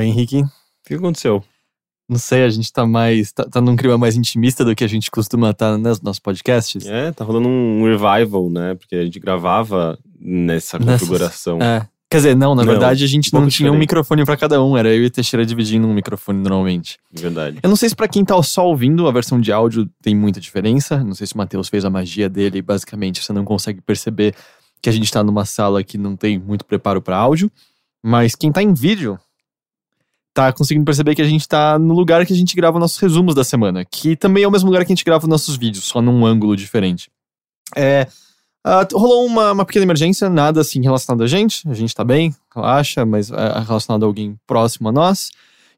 Oi, Henrique. O que aconteceu? Não sei, a gente tá mais. tá, tá num clima mais intimista do que a gente costuma estar nos nossos podcasts. É, tá rolando um revival, né? Porque a gente gravava nessa Nessas- configuração. É. Quer dizer, não, na Não, verdade a gente um não tinha um diferente. microfone pra cada um, era eu e o Teixeira dividindo um microfone normalmente. Verdade. Eu não sei se pra quem tá só ouvindo, a versão de áudio tem muita diferença. Não sei se o Matheus fez a magia dele e basicamente você não consegue perceber que a gente tá numa sala que não tem muito preparo pra áudio. Mas quem tá em vídeo tá conseguindo perceber que a gente tá no lugar que a gente grava nossos resumos da semana, que também é o mesmo lugar que a gente grava nossos vídeos, só num ângulo diferente. É. ah, rolou uma, uma pequena emergência, nada assim relacionado a gente. A gente tá bem, relaxa, mas é relacionado a alguém próximo a nós.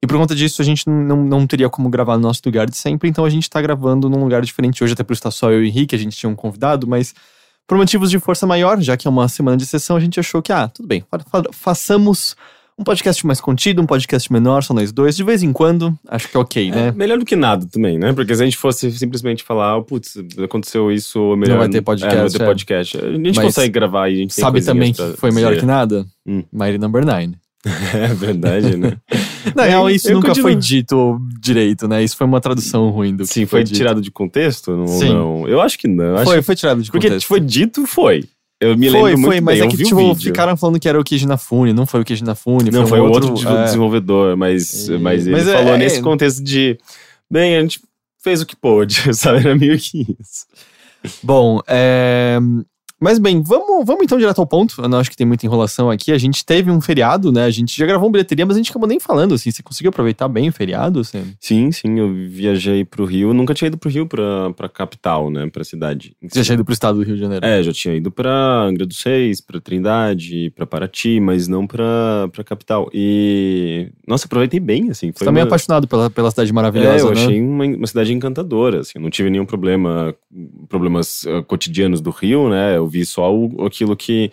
E por conta disso, a gente não, não teria como gravar no nosso lugar de sempre, então a gente tá gravando num lugar diferente hoje, até por estar só eu e o Henrique, a gente tinha um convidado, mas por motivos de força maior, já que é uma semana de sessão, a gente achou que, ah, tudo bem, fa- fa- façamos um podcast mais contido, um podcast menor, só nós dois, de vez em quando, acho que é ok, É, né? melhor do que nada também, né? Porque se a gente fosse simplesmente falar, oh, putz, aconteceu isso, melhor. Não vai ter podcast, É, não vai ter é. podcast. A gente Mas consegue gravar e a gente Sabe também que foi melhor dizer. que nada? Hum. Mighty Number 9. É verdade, né? Na real, isso Eu nunca continuo- foi dito direito, né? Isso foi uma tradução ruim do que Sim, foi dito. tirado de contexto ou Sim. não? Eu acho que não. acho Foi, que- foi tirado de Porque contexto. foi dito, foi. Eu me foi, lembro muito foi, mas bem, é eu que, tipo, ficaram falando que era o Keiji Inafune, não foi o Keiji Inafune, Não, foi um um outro, de- é. desenvolvedor, mas, E- mas ele mas é- falou é- nesse contexto de. Bem, a gente fez o que pôde, sabe? Era meio que isso. Bom, é... Mas bem, vamos, vamos então direto ao ponto. Eu não acho que tem muita enrolação aqui. A gente teve um feriado, né? A gente já gravou um bilheteria, mas a gente acabou nem falando, assim. Você conseguiu aproveitar bem o feriado, assim? Sim, sim, eu viajei pro Rio. Eu nunca tinha ido pro Rio, pra, pra capital, né? Pra cidade. Você já tinha ido pro estado do Rio de Janeiro. É, já tinha ido pra Angra dos Reis, pra Trindade, pra Paraty, mas não pra, pra capital. E. Nossa, aproveitei bem, assim. Você tá meio apaixonado pela, pela cidade É, maravilhosa, eu né? achei uma, uma cidade encantadora, assim, eu não tive nenhum problema, problemas ah, cotidianos do Rio, né, eu vi só o, aquilo que,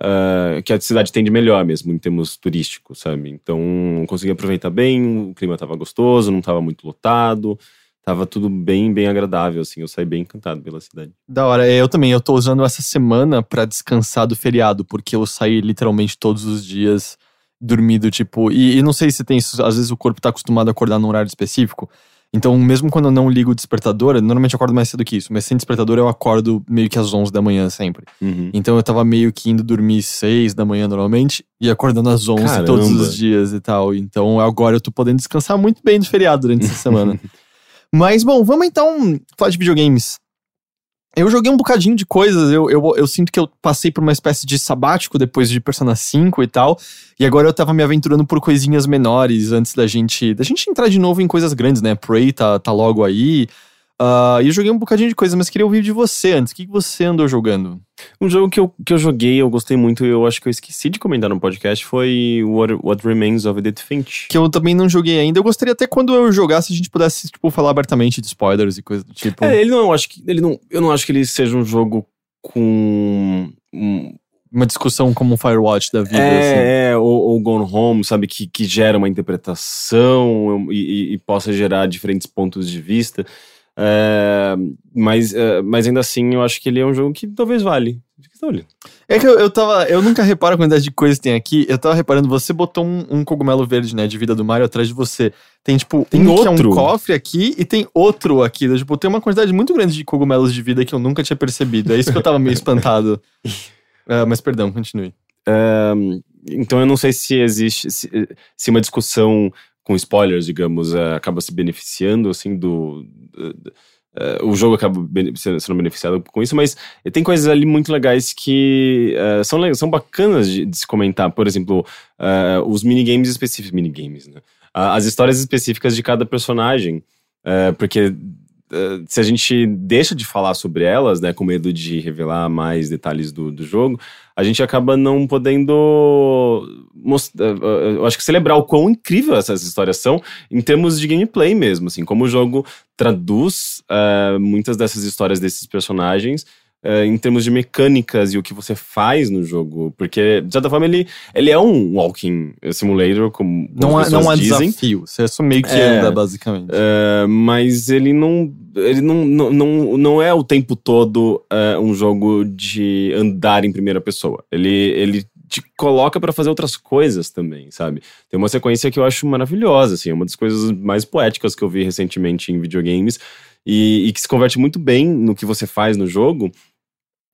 ah, que a cidade tem de melhor mesmo, em termos turísticos, sabe, então consegui aproveitar bem, o clima tava gostoso, não tava muito lotado, tava tudo bem, bem agradável, assim, eu saí bem encantado pela cidade. Da hora. É, Eu também, eu tô usando essa semana pra descansar do feriado, porque eu saí literalmente todos os dias dormido, tipo. E, e não sei se tem isso, às vezes o corpo tá acostumado a acordar num horário específico. Então, mesmo quando eu não ligo o despertador, eu normalmente eu acordo mais cedo que isso, mas sem despertador eu acordo meio que às 11 da manhã sempre. Uhum. Então eu tava meio que indo dormir 6 da manhã normalmente e acordando às 11 todos Caramba. os dias e tal. Então agora eu tô podendo descansar muito bem do feriado durante essa semana. Mas bom, vamos então falar de videogames. Eu joguei um bocadinho de coisas, eu, eu, eu sinto que eu passei por uma espécie de sabático depois de Persona 5 e tal, e agora eu tava me aventurando por coisinhas menores antes da gente da gente entrar de novo em coisas grandes, né? Prey tá, tá logo aí. Ah, e eu joguei um bocadinho de coisas, mas queria ouvir de você antes. O que, que você andou jogando? Um jogo que eu, que eu joguei, eu gostei muito, e eu acho que eu esqueci de comentar no podcast, foi What, What Remains of Edith Finch. Que eu também não joguei ainda. Eu gostaria até quando eu jogasse a gente pudesse, tipo, falar abertamente de spoilers e coisa do tipo. É, ele não, eu acho que ele não, eu não acho que ele seja um jogo com um, Uma discussão como um Firewatch da vida, assim. é, é, ou, ou Gone Home, sabe, que, que gera uma interpretação e, e- e possa gerar diferentes pontos de vista. É, mas, é, mas ainda assim, eu acho que ele é um jogo que talvez vale. É que eu, eu tava. Eu nunca reparo a quantidade de coisas que tem aqui. Eu tava reparando, você botou um, um cogumelo verde, né, de vida do Mario atrás de você. Tem, tipo, Tem um que é um outro. cofre aqui e tem outro aqui. Tipo, tem uma quantidade muito grande de cogumelos de vida que eu nunca tinha percebido. É isso que eu tava meio espantado. Ah, mas perdão, continue. É, então eu não sei se existe, se, se uma discussão com spoilers, digamos, é, acaba se beneficiando, assim, do... do- Uh, o jogo acaba sendo beneficiado com isso, mas tem coisas ali muito legais que uh, são, são bacanas de, de, se comentar. Por exemplo, uh, os minigames específicos. Minigames, né? as histórias específicas de cada personagem. porque se a gente deixa de falar sobre elas, né, com medo de revelar mais detalhes do, do jogo, a gente acaba não podendo mostrar, eu acho que celebrar o quão incrível essas histórias são em termos de gameplay mesmo, assim, como o jogo traduz uh, muitas dessas histórias desses personagens uh, em termos de mecânicas e o que você faz no jogo, porque de certa forma ele, ele é um walking simulator, como, não há, não há dizem. desafio, você só meio que É. anda basicamente. Uh, mas ele não ele não, não, não, não é o tempo todo uh, um jogo de andar em primeira pessoa. Ele, ele te coloca pra fazer outras coisas também, sabe? Tem uma sequência que eu acho maravilhosa, assim, é uma das coisas mais poéticas que eu vi recentemente em videogames e, e que se converte muito bem no que você faz no jogo.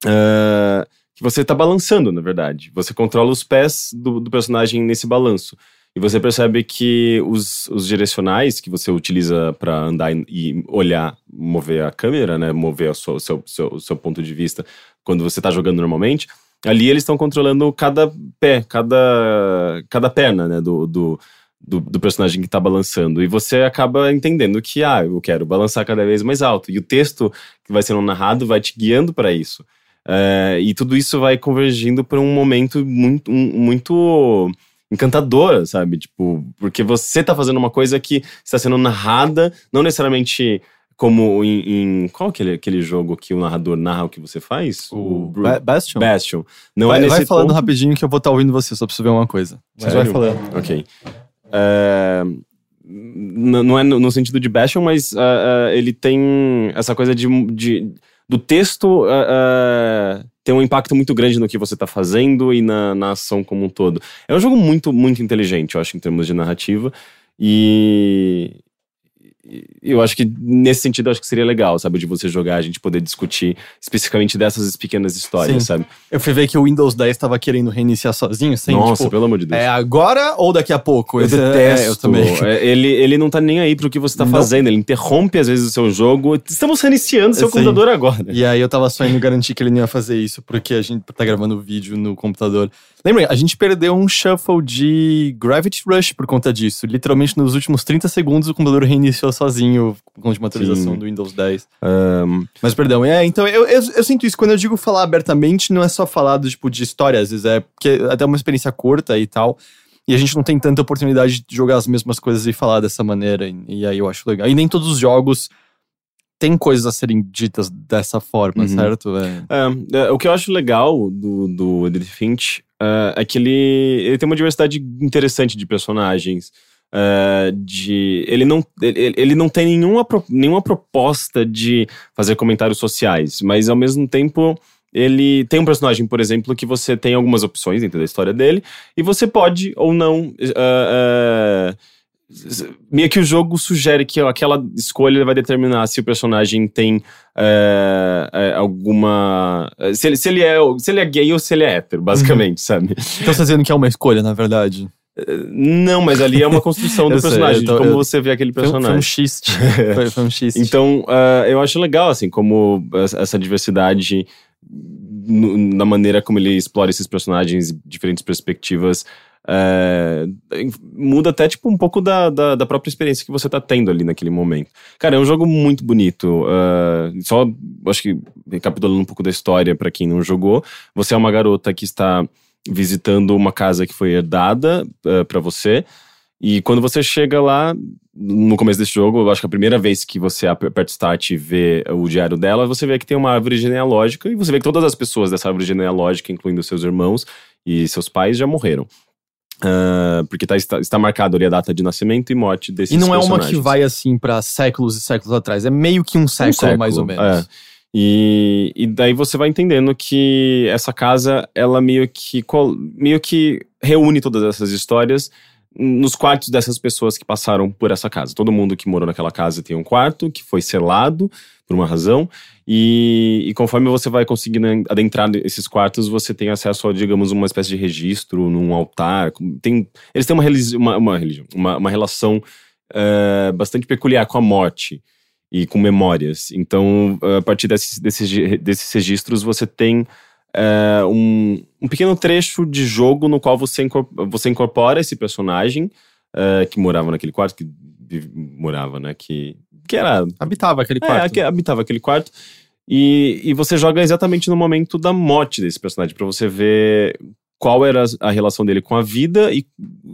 uh, que você tá balançando, na verdade. Você controla os pés do, do personagem nesse balanço. E você percebe que os, os direcionais que você utiliza para andar e, olhar, mover a câmera, né? Mover o seu, seu, seu, seu ponto de vista quando você tá jogando normalmente, ali eles estão controlando cada pé, cada, cada perna, né? Do, do, do, do personagem que tá balançando. E você acaba entendendo que, ah, eu quero balançar cada vez mais alto. E o texto que vai sendo narrado vai te guiando para isso. É, e tudo isso vai convergindo para um momento muito, um- muito encantador, sabe? Tipo, porque você tá fazendo uma coisa que está sendo narrada, não necessariamente como em. em- qual aquele, aquele jogo que o narrador narra o que você faz? O Bru- Ba- Bastion? Bastion. Não vai, é nesse vai falando ponto? rapidinho que eu vou estar ouvindo você, só preciso ver uma coisa. Mas vai falando. Ok. É, não é no, sentido de Bastion, mas ah, ah, ele tem essa coisa de, de- do texto ter um impacto muito grande no que você tá fazendo e na, na ação como um todo. É um jogo muito, muito inteligente, eu acho, em termos de narrativa. E eu acho que nesse sentido eu acho que seria legal, sabe, de você jogar, a gente poder discutir especificamente dessas pequenas histórias, Sim. sabe? Eu fui ver que o Windows 10 tava querendo reiniciar sozinho, sem Nossa, tipo, pelo amor de Deus. é agora ou daqui a pouco? Eu Esse é- detesto. é, eu também. É, Ele, ele não tá nem aí pro que você tá Não. fazendo. Ele interrompe às vezes o seu jogo. Estamos reiniciando seu Sim. computador agora. E aí eu tava só indo garantir que ele não ia fazer isso, porque a gente tá gravando vídeo no computador. Lembra, a gente perdeu um shuffle de Gravity Rush por conta disso. Literalmente nos últimos 30 segundos o computador reiniciou sozinho de uma atualização Sim. do Windows 10. Ahn, Mas perdão, é, então eu, eu, eu sinto isso. Quando eu digo falar abertamente, não é só falar do, tipo, de história, às vezes é porque é até uma experiência curta e tal. E a gente não tem tanta oportunidade de jogar as mesmas coisas e falar dessa maneira. E, e aí eu acho legal. E nem todos os jogos têm coisas a serem ditas dessa forma, Uhum. certo? É. é, é, o que eu acho legal do, do Edith Finch é, é que ele, ele tem uma diversidade interessante de personagens. É, de ele não ele, ele não tem nenhuma, nenhuma proposta de fazer comentários sociais, mas ao mesmo tempo ele tem um personagem, por exemplo, que você tem algumas opções dentro da história dele e você pode ou não é, é, meio que o jogo sugere que aquela escolha vai determinar se o personagem tem é, alguma. Se ele, se, ele é, se ele é gay ou se ele é hétero, basicamente, sabe? Então você tá dizendo que é uma escolha, na verdade. Não, mas ali é uma construção do sei, personagem, eu tô- de como eu- você vê aquele um- foi um personagem. xiste. foi, foi um xiste. Então, ah, eu acho legal, assim, como essa- diversidade na maneira como ele explora esses personagens, diferentes perspectivas, é, muda até, tipo, um pouco da, da, da própria experiência que você tá tendo ali naquele momento. Cara, é um jogo muito bonito. ah, só, acho que, recapitulando um pouco da história pra quem não jogou, você é uma garota que está visitando uma casa que foi herdada uh, para você. E quando você chega lá, no começo desse jogo, eu acho que a primeira vez que você ap- aperta o start e vê o diário dela, você vê que tem uma árvore genealógica e você vê que todas as pessoas dessa árvore genealógica, incluindo seus irmãos e seus pais, já morreram. Ah, porque tá, está, está marcado ali a data de nascimento e morte desses E não é uma que vai assim pra séculos e séculos atrás. É meio que um século, século, mais ou menos. é. E, e daí você vai entendendo que essa casa, ela meio que, meio que reúne todas essas histórias nos quartos dessas pessoas que passaram por essa casa. Todo mundo que morou naquela casa tem um quarto que foi selado por uma razão. E, e conforme você vai conseguindo adentrar esses quartos, você tem acesso a, digamos, uma espécie de registro num altar. Tem, eles têm uma, religi- uma, uma religião, uma, uma relação eh, bastante peculiar com a morte. E com memórias. Então, a partir desses, desses, desses registros, você tem é, um, um pequeno trecho de jogo no qual você, incorpora, você incorpora esse personagem é, que morava naquele quarto, que morava, né? Que, que era. Habitava aquele quarto. É, habitava aquele quarto. E, e você joga exatamente no momento da morte desse personagem, para você ver qual era a relação dele com a vida e,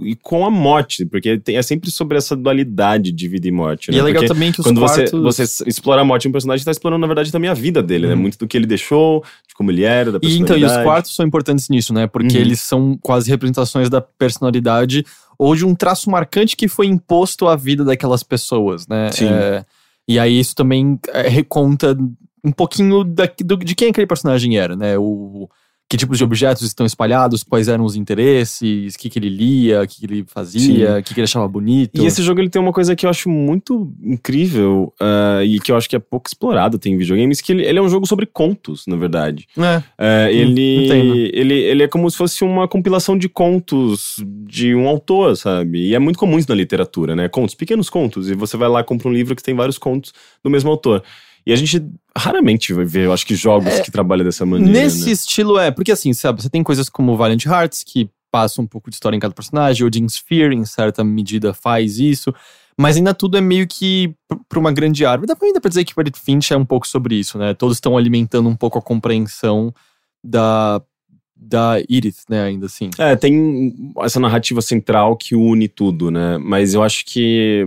e com a morte, porque tem, é sempre sobre essa dualidade de vida e morte. E né? é legal porque também que os quando quartos... você, você explora a morte de um personagem, está explorando, na verdade, também a vida dele, né? Uhum. Muito do que ele deixou, de como ele era, da E então, personalidade. e os quartos são importantes nisso, né? Porque Uhum. eles são quase representações da personalidade ou de um traço marcante que foi imposto à vida daquelas pessoas, né? Sim. É, e aí isso também é, reconta um pouquinho da, do- de quem aquele personagem era, né? O, que tipos de objetos estão espalhados, quais eram os interesses, o que, que ele lia, o que, que ele fazia, o que, que ele achava bonito. E esse jogo ele tem uma coisa que eu acho muito incrível ah, e que eu acho que é pouco explorado tem em videogames, que ele, ele é um jogo sobre contos, na verdade. É. É, ele, entendo. ele, ele é como se fosse uma compilação de contos de um autor, sabe? E é muito comum isso na literatura, né? Contos, pequenos contos. E você vai lá e compra um livro que tem vários contos do mesmo autor. E a gente raramente vai ver, eu acho que jogos que trabalham dessa maneira. Nesse né? estilo é, porque assim, sabe, você tem coisas como Valiant Hearts, que passa um pouco de história em cada personagem, Odin Sphere, em certa medida, faz isso, mas ainda tudo é meio que pra uma grande árvore. Dá pra, ainda pra dizer que Reddit Finch é um pouco sobre isso, né? Todos estão alimentando um pouco a compreensão da, da Edith, né, ainda assim. É, tem essa narrativa central que une tudo, né? Mas eu acho que,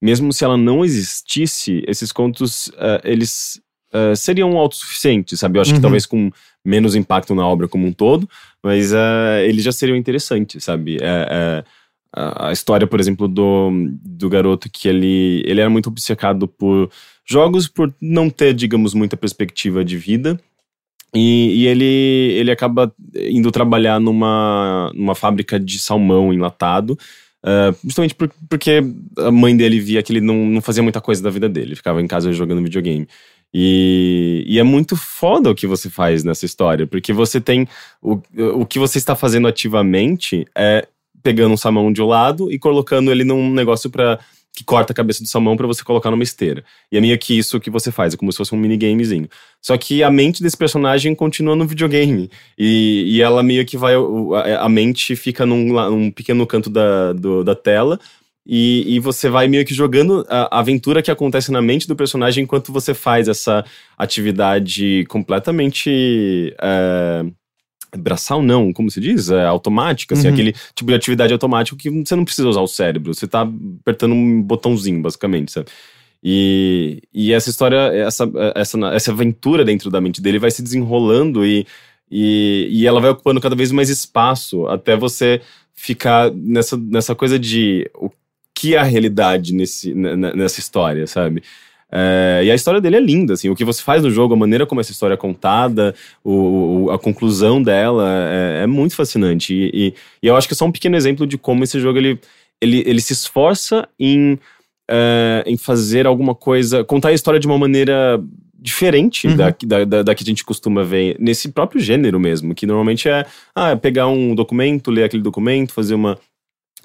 mesmo se ela não existisse, esses contos, eh, eles eh, seriam autossuficientes, sabe? Eu acho Uhum. que talvez com menos impacto na obra como um todo, mas eh, eles já seriam interessantes, sabe? É, é, a a história, por exemplo, do, do garoto que ele, ele era muito obcecado por jogos, por não ter, digamos, muita perspectiva de vida. E, e ele, ele acaba indo trabalhar numa, numa fábrica de salmão enlatado, ah, justamente por- porque a mãe dele via que ele não, não fazia muita coisa da vida dele, ele ficava em casa jogando videogame. E, e é muito foda o que você faz nessa história, porque você tem. O, o que você está fazendo ativamente é pegando um salmão de um lado e colocando ele num negócio para que corta a cabeça do salmão para você colocar numa esteira. E é meio que isso que você faz, é como se fosse um minigamezinho. Só que a mente desse personagem continua no videogame. E, e ela meio que vai. A, mente fica num, num pequeno canto da, do- da tela. E, e você vai meio que jogando a, aventura que acontece na mente do personagem enquanto você faz essa atividade completamente. é, braçal não, como se diz? É automática, assim, Uhum. aquele tipo de atividade automática que você não precisa usar o cérebro, você tá apertando um botãozinho, basicamente, sabe? E, e essa história, essa, essa, essa aventura dentro da mente dele vai se desenrolando e, e, e ela vai ocupando cada vez mais espaço até você ficar nessa, nessa coisa de o que é a realidade nesse, nessa história, sabe? É, e a história dele é linda, assim, o que você faz no jogo, a maneira como essa história é contada, o, o- a conclusão dela é, é muito fascinante. E, e- e eu acho que é só um pequeno exemplo de como esse jogo ele, ele, ele se esforça em, é, em fazer alguma coisa, contar a história de uma maneira diferente Uhum. da, da, da, da que a gente costuma ver nesse próprio gênero mesmo, que normalmente é ah, pegar um documento, ler aquele documento, fazer uma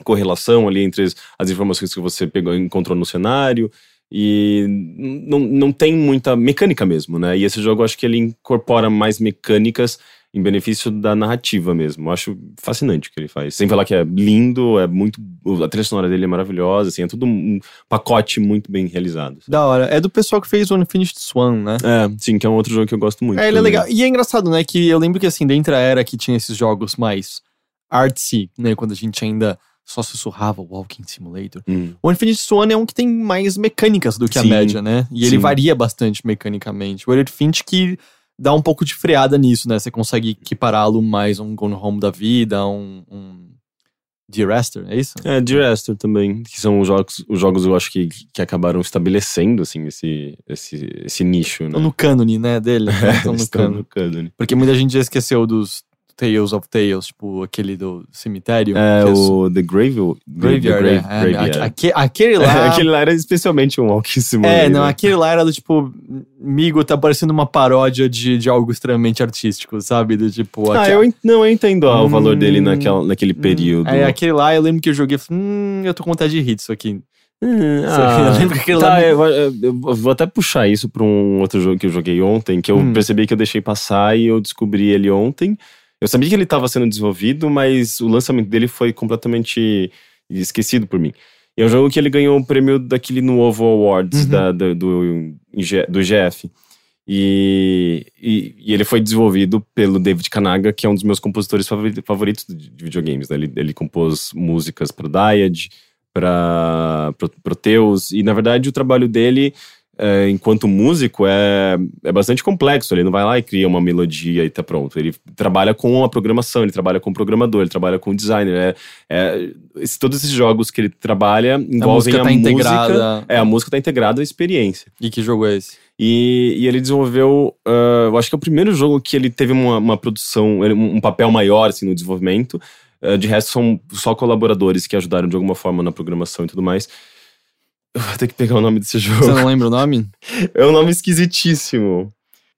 correlação ali entre as, as informações que você pegou, encontrou no cenário e não, não tem muita mecânica mesmo, né? E esse jogo eu acho que ele incorpora mais mecânicas em benefício da narrativa mesmo. Eu acho fascinante o que ele faz. Sem falar que é lindo, é muito. A trilha sonora dele é maravilhosa, assim, é tudo um pacote muito bem realizado. Da hora. É do pessoal que fez o Unfinished Swan, né? É, sim, que é um outro jogo que eu gosto muito. É, ele é também. legal. E é engraçado, né? Que eu lembro que, assim, dentro da era que tinha esses jogos mais artsy, né? Quando a gente ainda só sussurrava Walking Simulator. Hum. O Infinite Swan é um que tem mais mecânicas do que a Sim, média, né? E ele sim. varia bastante mecanicamente. O Edit Finch que dá um pouco de freada nisso, né? Você consegue equipará-lo mais a um Gone Home da vida, a um, um Dear Esther, é isso? É, Dear Esther também, que são os jogos, os jogos eu acho que, que acabaram estabelecendo, assim, esse, esse, esse nicho, né? Estão no cânone, né, dele. Estão no Estão cânone. no cânone. Porque muita gente já esqueceu dos Tales of Tales, tipo aquele do cemitério. É, que o The Grave... Graveyard, The é. Grave- É, Graveyard. aque- aquele lá... Aquele lá era especialmente um Walking Simulator. É, não, aquele lá era do tipo, Migo tá parecendo uma paródia de, de algo extremamente artístico, sabe? Do tipo. Ah, eu, não, eu entendo ó, o Hum, valor dele naquela, naquele período. É, aquele lá eu lembro que eu joguei e falei, hum, eu tô com vontade de rir disso aqui. Hum, eu lembro que tá, lá eu, eu- vou até puxar isso pra um outro jogo que eu joguei ontem, que eu Hum. percebi que eu deixei passar e eu descobri ele ontem. Eu sabia que ele estava sendo desenvolvido, mas o lançamento dele foi completamente esquecido por mim. E é um jogo que ele ganhou o prêmio daquele no Ovo Awards Uhum. da- do, IG do IGF. E, e, e ele foi desenvolvido pelo David Kanaga, que é um dos meus compositores favori- favoritos de, de videogames. né? Ele, ele compôs músicas para Dyad, para Proteus, e na verdade o trabalho dele, é, enquanto músico, é, é bastante complexo. Ele não vai lá e cria uma melodia e tá pronto. Ele trabalha com a programação, ele trabalha com o programador, ele trabalha com o designer. É, é, todos esses jogos que ele trabalha envolvem música a tá música. integrada. É, a música tá integrada à experiência. E que jogo é esse? E, e ele desenvolveu, ah, eu acho que é o primeiro jogo que ele teve uma, uma produção, um papel maior assim, no desenvolvimento. Ah, de resto, são só colaboradores que ajudaram de alguma forma na programação e tudo mais. Eu vou ter que pegar o nome desse Você jogo. não lembra o nome? É um nome esquisitíssimo.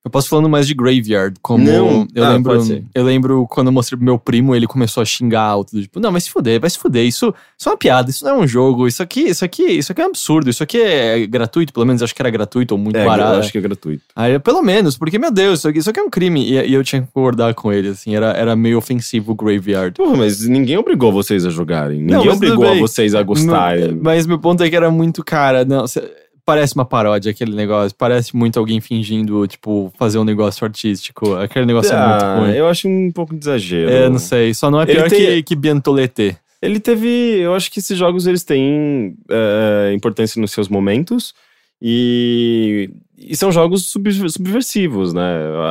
Eu posso falando mais de Graveyard, como Não. eu Ah, lembro, eu lembro quando eu mostrei pro meu primo, ele começou a xingar alto, tipo, não, vai se fuder, vai se fuder, isso, isso é uma piada, isso não é um jogo, isso aqui, isso aqui, isso aqui é um absurdo, isso aqui é gratuito, pelo menos acho que era gratuito ou muito É, barato. acho que é gratuito. Aí, eu, pelo menos, porque, meu Deus, isso aqui, isso aqui é um crime. E, e eu tinha que concordar com ele, assim, era, era meio ofensivo o Graveyard. Porra, mas ninguém obrigou vocês a jogarem. Ninguém Não, obrigou a vocês a gostarem. Mas meu ponto é que era muito, cara, não, cê- parece uma paródia aquele negócio, parece muito alguém fingindo, tipo, fazer um negócio artístico. Aquele negócio é muito Ah, ruim. eu acho um pouco de exagero. É, não sei, só não é pior tem- que, que Bientolete. Ele teve. Eu acho que esses jogos eles têm é, importância nos seus momentos. E, e são jogos sub- subversivos, né?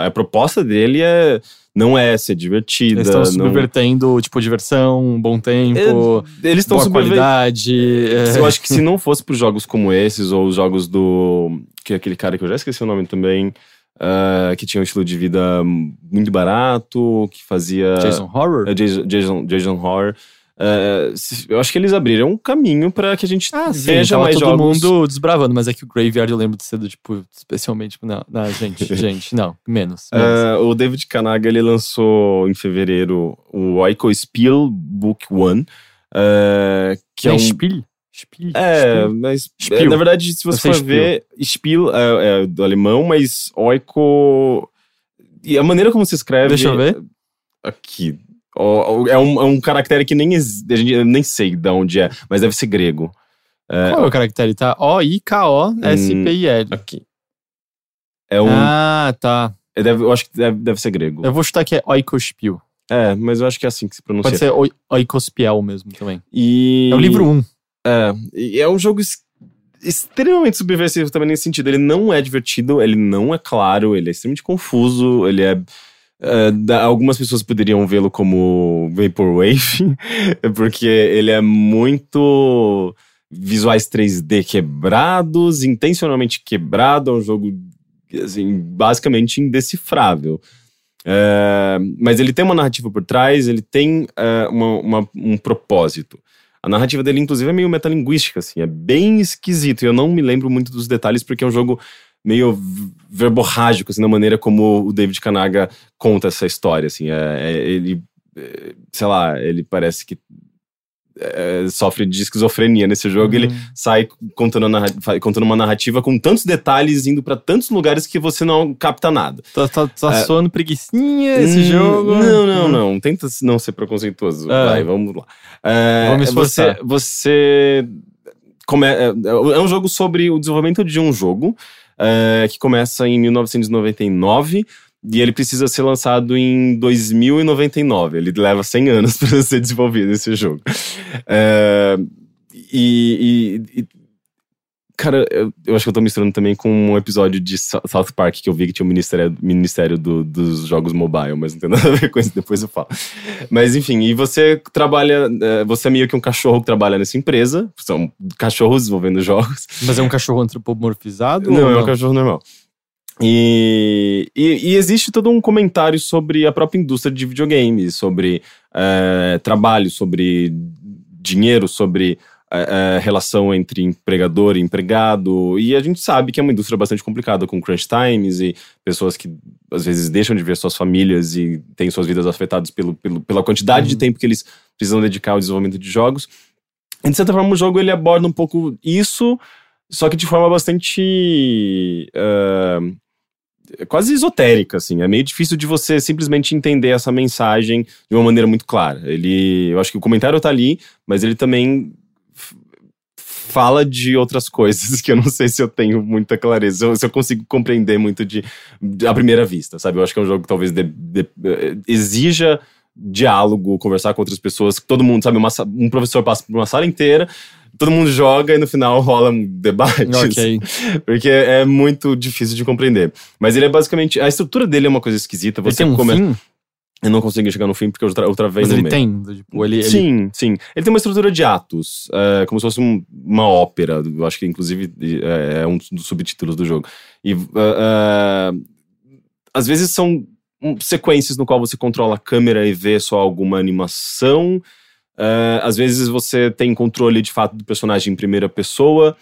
A proposta dele é não é ser divertida. Eles estão não- subvertendo, tipo, diversão, bom tempo, É, eles estão boa qualidade. é. Eu acho que se não fosse por jogos como esses, ou os jogos do. Que é aquele cara que eu já esqueci o nome também. ah, que tinha um estilo de vida muito barato, que fazia. Jason Horror? É, Jason, Jason, Jason Horror. É, se- eu acho que eles abriram um caminho pra que a gente Ah, sim, veja tava mais todo jogos. mundo desbravando, mas é que o Graveyard eu lembro de ser do, tipo, especialmente, tipo, não, não, gente, gente, não, menos. menos. É, o David Kanaga ele lançou em fevereiro o Oiko Spiel Book One, é, que é, Nem um Spiel? Spiel? É, Spiel? mas Spiel. é, na verdade, se você for ver, Spiel é, é do alemão, mas Oiko. E a maneira como se escreve. Deixa eu ver. Aqui. É um, é um caractere que nem, a gente- nem sei de onde é, mas deve ser grego. É, Qual é o caractere? Tá? O-I-K-O-S-P-I-L. aqui. É um. Ah, tá. é, deve- eu acho que deve, deve ser grego. Eu vou chutar que é Oikospiel. É, mas eu acho que é assim que se pronuncia. Pode ser Oi- Oikospiel mesmo também. E... É o livro 1. É, e é um jogo es- extremamente subversivo também nesse sentido. Ele não é divertido, ele não é claro, ele é extremamente confuso, ele é. É, da- algumas pessoas poderiam vê-lo como Vaporwave, porque ele é muito visuais 3D quebrados, intencionalmente quebrado, é um jogo assim, basicamente indecifrável. É, mas ele tem uma narrativa por trás, ele tem é, uma- uma- um propósito. A narrativa dele, inclusive, é meio metalinguística, assim, é bem esquisito. E eu não me lembro muito dos detalhes, porque é um jogo meio verborrágico, assim, na maneira como o David Kanaga conta essa história, assim. É, é- ele, é, sei lá, ele parece que é, sofre de esquizofrenia nesse jogo. Ele sai contando, contando uma narrativa com tantos detalhes, indo pra tantos lugares que você não capta nada. Tá, tá, tá É. soando preguicinha esse Hum, jogo? Não, não, Hum. não. Tenta não ser preconceituoso. Ah. Vai, vamos lá. É, me esforçar. Você. você come- é, é um jogo sobre o desenvolvimento de um jogo é, que começa em 1999 e ele precisa ser lançado em 2099. Ele leva 100 anos para ser desenvolvido esse jogo. É, e, e- e- Cara, eu, eu acho que eu tô misturando também com um episódio de South Park que eu vi que tinha o Ministério, Ministério do- dos Jogos Mobile, mas não tem nada a ver com isso, depois eu falo. Mas enfim, e você trabalha, é, você é meio que um cachorro que trabalha nessa empresa, são cachorros desenvolvendo jogos. Mas é um cachorro antropomorfizado? Não, ou é um cachorro normal. E, e, e existe todo um comentário sobre a própria indústria de videogames, sobre é, trabalho, sobre dinheiro, sobre é, é, relação entre empregador e empregado. E a gente sabe que é uma indústria bastante complicada, com crunch times e pessoas que às vezes deixam de ver suas famílias e têm suas vidas afetadas pelo, pelo, pela quantidade de tempo que eles precisam dedicar ao desenvolvimento de jogos. de certa forma, o jogo ele aborda um pouco isso, só que de forma bastante. Uh, quase esotérica, assim. É meio difícil de você simplesmente entender essa mensagem de uma maneira muito clara. Ele. Eu acho que o comentário tá ali, mas ele também fala de outras coisas que eu não sei se eu tenho muita clareza, se eu consigo compreender muito de, de à primeira vista, sabe? Eu acho que é um jogo que talvez de, de, exija diálogo, conversar com outras pessoas, todo mundo, sabe, uma, um professor passa por uma sala inteira, todo mundo joga e no final rola um debate. Ok. Porque é muito difícil de compreender. Mas ele é basicamente. A estrutura dele é uma coisa esquisita. Você ele tem um come... fim? Eu não consegui chegar no fim porque eu, tra eu travei Mas no ele meio. tem, tipo, ele... ele- Sim, sim. Ele tem uma estrutura de atos, é, como se fosse um- uma ópera. Eu acho que, inclusive, é, é um dos subtítulos do jogo. E é, é, às vezes são um, sequências no qual você controla a câmera e vê só alguma animação. É, às vezes você tem controle de fato do personagem em primeira pessoa.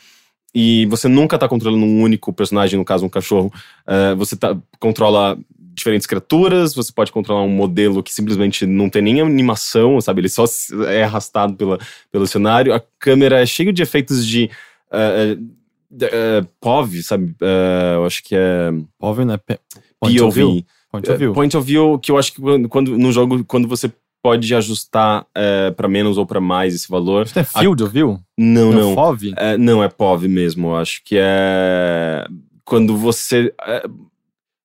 E você nunca tá controlando um único personagem, no caso um cachorro. É, você tá, controla diferentes criaturas, você pode controlar um modelo que simplesmente não tem nem animação, sabe? Ele só é arrastado pela, pelo cenário. A câmera é cheia de efeitos de. eh, eh, eh, POV, sabe? Eu acho que é. POV, né? P- Point of view. POV. Point of view. Point of view, que eu acho que quando- no jogo, quando você pode ajustar eh, pra menos ou pra mais esse valor. Isso é field of view? Não, É o não. FOV? É, não, é POV mesmo. Eu acho que é. Quando você é,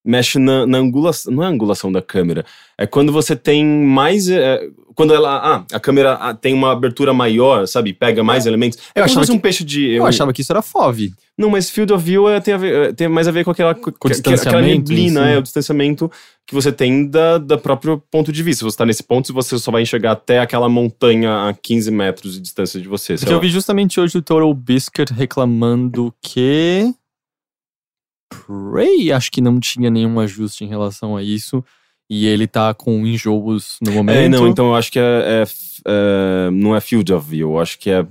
mexe na, na angulação. Não é a angulação da câmera. É quando você tem mais. é, quando ela. Ah, a câmera ah, tem uma abertura maior, sabe? Pega mais elementos. É Eu achava fosse um que- peixe de. Eu achava que isso era FOV. Não, mas Field of View é, tem, a ver- é, tem mais a ver com aquela, com aquela distanciamento, neblina, sim. é, o distanciamento que você tem da, da próprio ponto de vista. Se você tá nesse ponto, você só vai enxergar até aquela montanha a 15 metros de distância de você. Porque eu lá. vi justamente hoje o Total Biscuit reclamando que. Prey acho que não tinha nenhum ajuste em relação a isso. E ele tá com enjoos no momento. É, não, então eu acho que é, é, é, não é Field of View, eu acho que é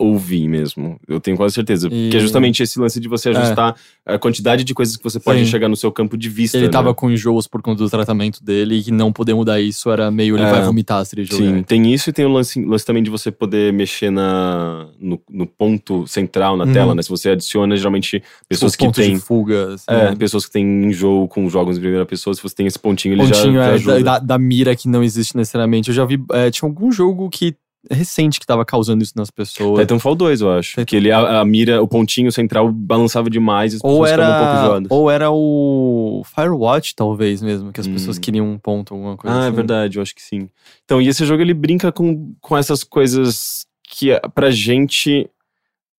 POV mesmo. Eu tenho quase certeza. E- Que é justamente esse lance de você ajustar a quantidade de coisas que você pode Sim. enxergar no seu campo de vista. Ele né? tava com enjoos por conta do tratamento dele e que não poder mudar isso era meio ele É. vai vomitar se ele jogar. Sim, tem isso e tem o lance, lance também de você poder mexer na, no, no ponto central na Uhum. tela, né? Se você adiciona, geralmente, pessoas Os que têm. de fuga. assim, É, né? pessoas que têm enjoo com jogos em primeira pessoa, se você tem esse pontinho, ele pontinho já, já é, da- da mira que não existe necessariamente. Eu já vi. é, tinha algum jogo que recente que tava causando isso nas pessoas. Titanfall 2, eu acho. Que ele, a, a mira, o pontinho central balançava demais e as Ou pessoas ficavam um pouco era, enjoadas. ou era o Firewatch, talvez mesmo, que as pessoas Hum. queriam um ponto, alguma coisa Ah, é assim. verdade, eu acho que sim. Então, e esse jogo ele brinca com, com essas coisas que eh, pra gente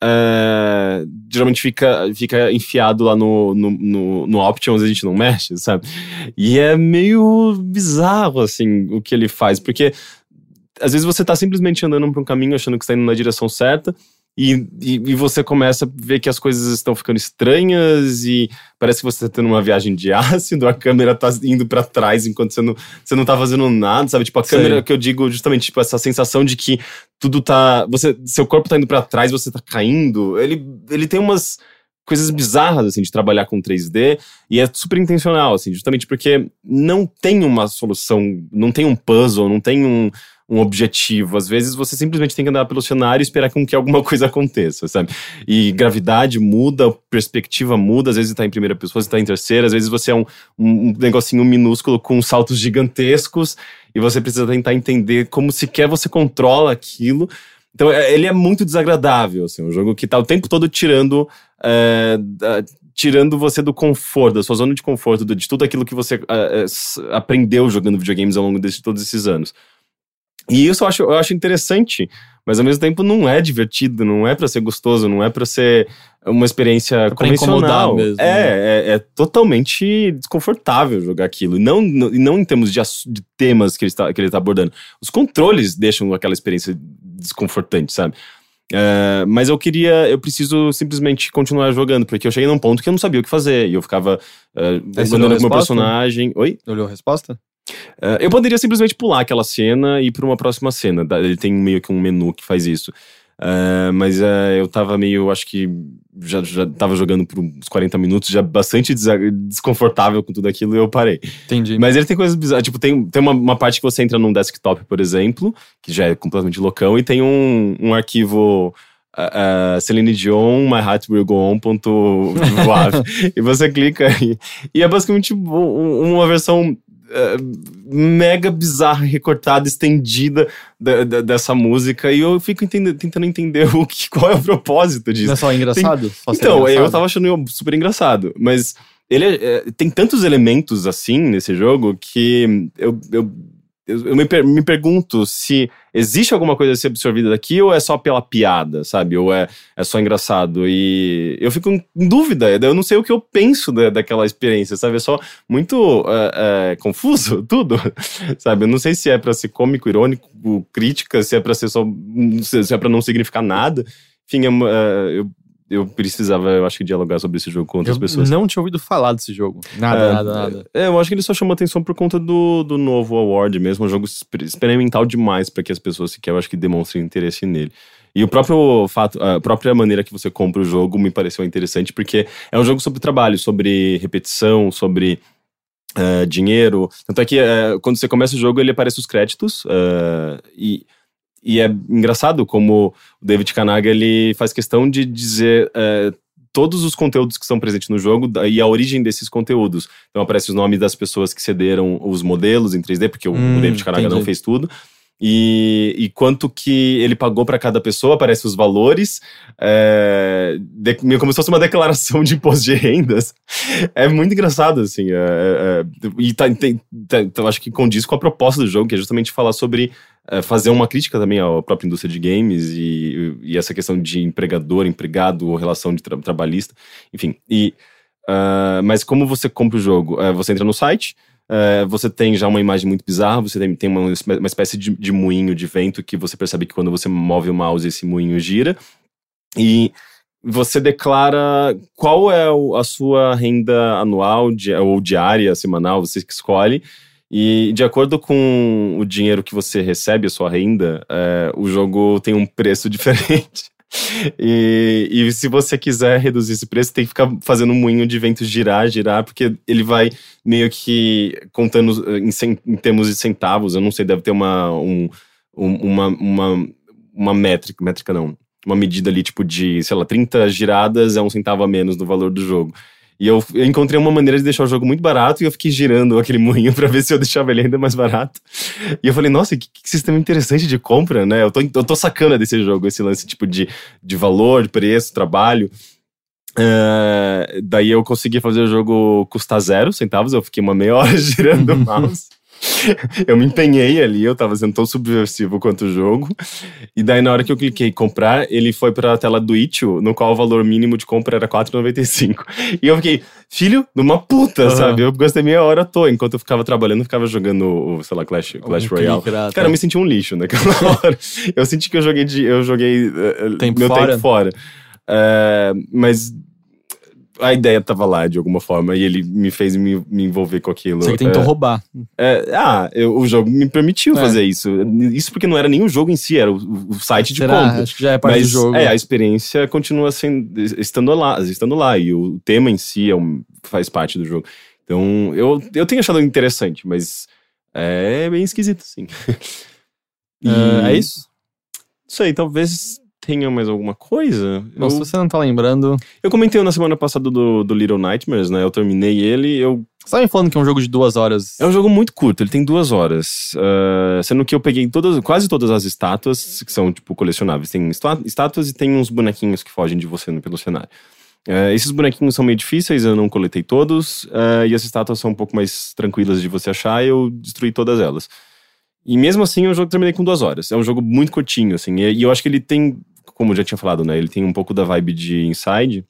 é, geralmente fica, fica enfiado lá no, no, no, no Options, a gente não mexe, sabe? E é meio bizarro, assim, o que ele faz, porque às vezes você tá simplesmente andando por um caminho achando que está indo na direção certa. E, e, e você começa a ver que as coisas estão ficando estranhas e parece que você tá tendo uma viagem de ácido, a câmera tá indo pra trás enquanto você não, você não tá fazendo nada, sabe? Tipo, a câmera que eu digo justamente, tipo, essa sensação de que tudo tá. Você, seu corpo tá indo pra trás, você tá caindo. Ele, ele tem umas coisas bizarras, assim, de trabalhar com 3D e é super intencional, assim, justamente porque não tem uma solução, não tem um puzzle, não tem um, um objetivo. Às vezes você simplesmente tem que andar pelo cenário e esperar com que alguma coisa aconteça, sabe? E gravidade muda, perspectiva muda, às vezes tá em primeira pessoa, você tá em terceira, às vezes você é um, um negocinho minúsculo com saltos gigantescos e você precisa tentar entender como sequer você controla aquilo. Então, é- ele é muito desagradável, assim, um jogo que tá o tempo todo tirando, é, da- tirando você do conforto, da sua zona de conforto, de tudo aquilo que você é, é, aprendeu jogando videogames ao longo de todos esses anos. E isso eu acho, eu acho interessante, mas ao mesmo tempo não é divertido, não é pra ser gostoso, não é pra ser uma experiência incomodar convencional. mesmo, é, é, é totalmente desconfortável jogar aquilo. E não, não, não em termos de, de temas que ele, está, que ele tá abordando. Os controles deixam aquela experiência desconfortante, sabe? É, mas eu queria, eu preciso simplesmente continuar jogando, porque eu cheguei num ponto que eu não sabia o que fazer. E eu ficava uh, com o meu resposta? personagem. Oi? Olhou a resposta? É, eu poderia simplesmente pular aquela cena e ir para uma próxima cena. Ele tem meio que um menu que faz isso. Uh, mas uh, eu tava meio, acho que já, já tava jogando por uns 40 minutos, já bastante desconfortável com tudo aquilo e eu parei. Entendi. Mas ele tem coisas bizarras. Tipo, tem, tem uma, uma parte que você entra num desktop, por exemplo, que já é completamente loucão, e tem um, um arquivo. Uh, uh, Celine Dion, My Heart Will Go On ponto e você clica e, e é basicamente uma versão uh, mega bizarra, recortada, estendida da, da, dessa música e eu fico entendendo, tentando entender o que, qual é o propósito disso. Não é só engraçado? Tem, só então, engraçado. eu tava achando super engraçado, mas ele é, é, tem tantos elementos assim nesse jogo que eu, eu eu me, per me pergunto se existe alguma coisa a ser absorvida daqui ou é só pela piada, sabe? Ou é, é só engraçado. E eu fico em dúvida, eu não sei o que eu penso da, daquela experiência, sabe? É só muito é, é, confuso tudo, sabe? Eu não sei se é para ser cômico, irônico, crítica, se é para ser só. se é para não significar nada. Enfim, eu, é, eu eu precisava, eu acho que, dialogar sobre esse jogo com outras eu pessoas. não tinha ouvido falar desse jogo. Nada, é, nada, nada. É, eu acho que ele só chamou atenção por conta do, do novo award mesmo. Um jogo experimental demais para que as pessoas sequer, eu acho que, demonstrem interesse nele. E o próprio fato, a própria maneira que você compra o jogo me pareceu interessante, porque é um jogo sobre trabalho, sobre repetição, sobre uh, dinheiro. Tanto é que uh, quando você começa o jogo, ele aparece os créditos uh, e e é engraçado como o David Kanaga ele faz questão de dizer é, todos os conteúdos que estão presentes no jogo e a origem desses conteúdos. Então aparece os nomes das pessoas que cederam os modelos em 3D, porque hum, o David Kanaga entendi. não fez tudo. E, e, quanto que ele pagou para cada pessoa, aparece os valores, é, de, como se fosse uma declaração de imposto de rendas. É muito engraçado, assim. É, é, é e tá, tem, tá, então acho que condiz com a proposta do jogo, que é justamente falar sobre fazer uma crítica também à própria indústria de games e, e essa questão de empregador, empregado, ou relação de tra trabalhista, enfim. E, uh, mas como você compra o jogo? Uh, você entra no site, uh, você tem já uma imagem muito bizarra, você tem, tem uma, uma espécie de, de moinho de vento que você percebe que quando você move o mouse, esse moinho gira. E você declara qual é a sua renda anual ou diária, semanal, você que escolhe. E de acordo com o dinheiro que você recebe, a sua renda, é, o jogo tem um preço diferente. E, e, se você quiser reduzir esse preço, tem que ficar fazendo um moinho de vento girar, girar, porque ele vai meio que contando em, em termos de centavos. Eu não sei, deve ter uma, um, uma, uma, uma métrica, métrica não, uma medida ali tipo de, sei lá, 30 giradas é um centavo a menos no valor do jogo. E eu, eu, encontrei uma maneira de deixar o jogo muito barato e eu fiquei girando aquele moinho para ver se eu deixava ele ainda mais barato. E eu falei, nossa, que, que sistema interessante de compra, né? Eu tô, eu tô sacando desse jogo, esse lance tipo de, de valor, preço, trabalho. Uh, daí eu consegui fazer o jogo custar zero centavos, eu fiquei uma meia hora girando o mouse. eu me empenhei ali, eu tava sendo tão subversivo quanto o jogo. E daí, na hora que eu cliquei em comprar, ele foi pra tela do Itch.io, no qual o valor mínimo de compra era R$4,95. E eu fiquei, filho de uma puta, uhum. sabe? Eu gastei meia hora à toa. Enquanto eu ficava trabalhando, eu ficava jogando, sei lá, Clash, Clash um Royale. Cara, eu me senti um lixo naquela hora. eu senti que eu joguei, de, eu joguei uh, tempo meu fora. tempo fora. Uh, mas a ideia tava lá de alguma forma e ele me fez me, me envolver com aquilo. Você tentou é, roubar. É, ah, eu, o jogo me permitiu é. fazer isso. Isso porque não era nem o jogo em si, era o, o site de compra. Acho que já é parte Mas, do jogo. É, a experiência continua sendo, estando lá, estando lá e o tema em si é um, faz parte do jogo. Então, eu, eu tenho achado interessante, mas é bem esquisito, sim. e, é, é isso? Isso aí, talvez tenha mais alguma coisa. Eu, se você não tá lembrando. Eu comentei na semana passada do, do Little Nightmares, né? Eu terminei ele, eu. Você tá me falando que é um jogo de duas horas? É um jogo muito curto, ele tem duas horas. Uh, sendo que eu peguei todas, quase todas as estátuas, que são, tipo, colecionáveis. Tem estátuas e tem uns bonequinhos que fogem de você pelo cenário. Uh, esses bonequinhos são meio difíceis, eu não coletei todos. Uh, e as estátuas são um pouco mais tranquilas de você achar, eu destruí todas elas. E mesmo assim, o jogo terminei com duas horas. É um jogo muito curtinho, assim. E eu acho que ele tem como eu já tinha falado, né? Ele tem um pouco da vibe de Inside,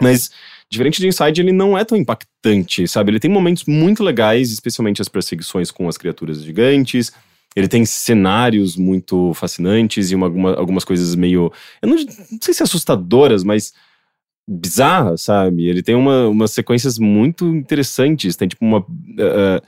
mas diferente de Inside, ele não é tão impactante, sabe? Ele tem momentos muito legais, especialmente as perseguições com as criaturas gigantes. Ele tem cenários muito fascinantes e uma, uma, algumas coisas meio. Eu não, não, sei se assustadoras, mas bizarras, sabe? Ele tem uma, umas sequências muito interessantes. Tem tipo uma. Uh,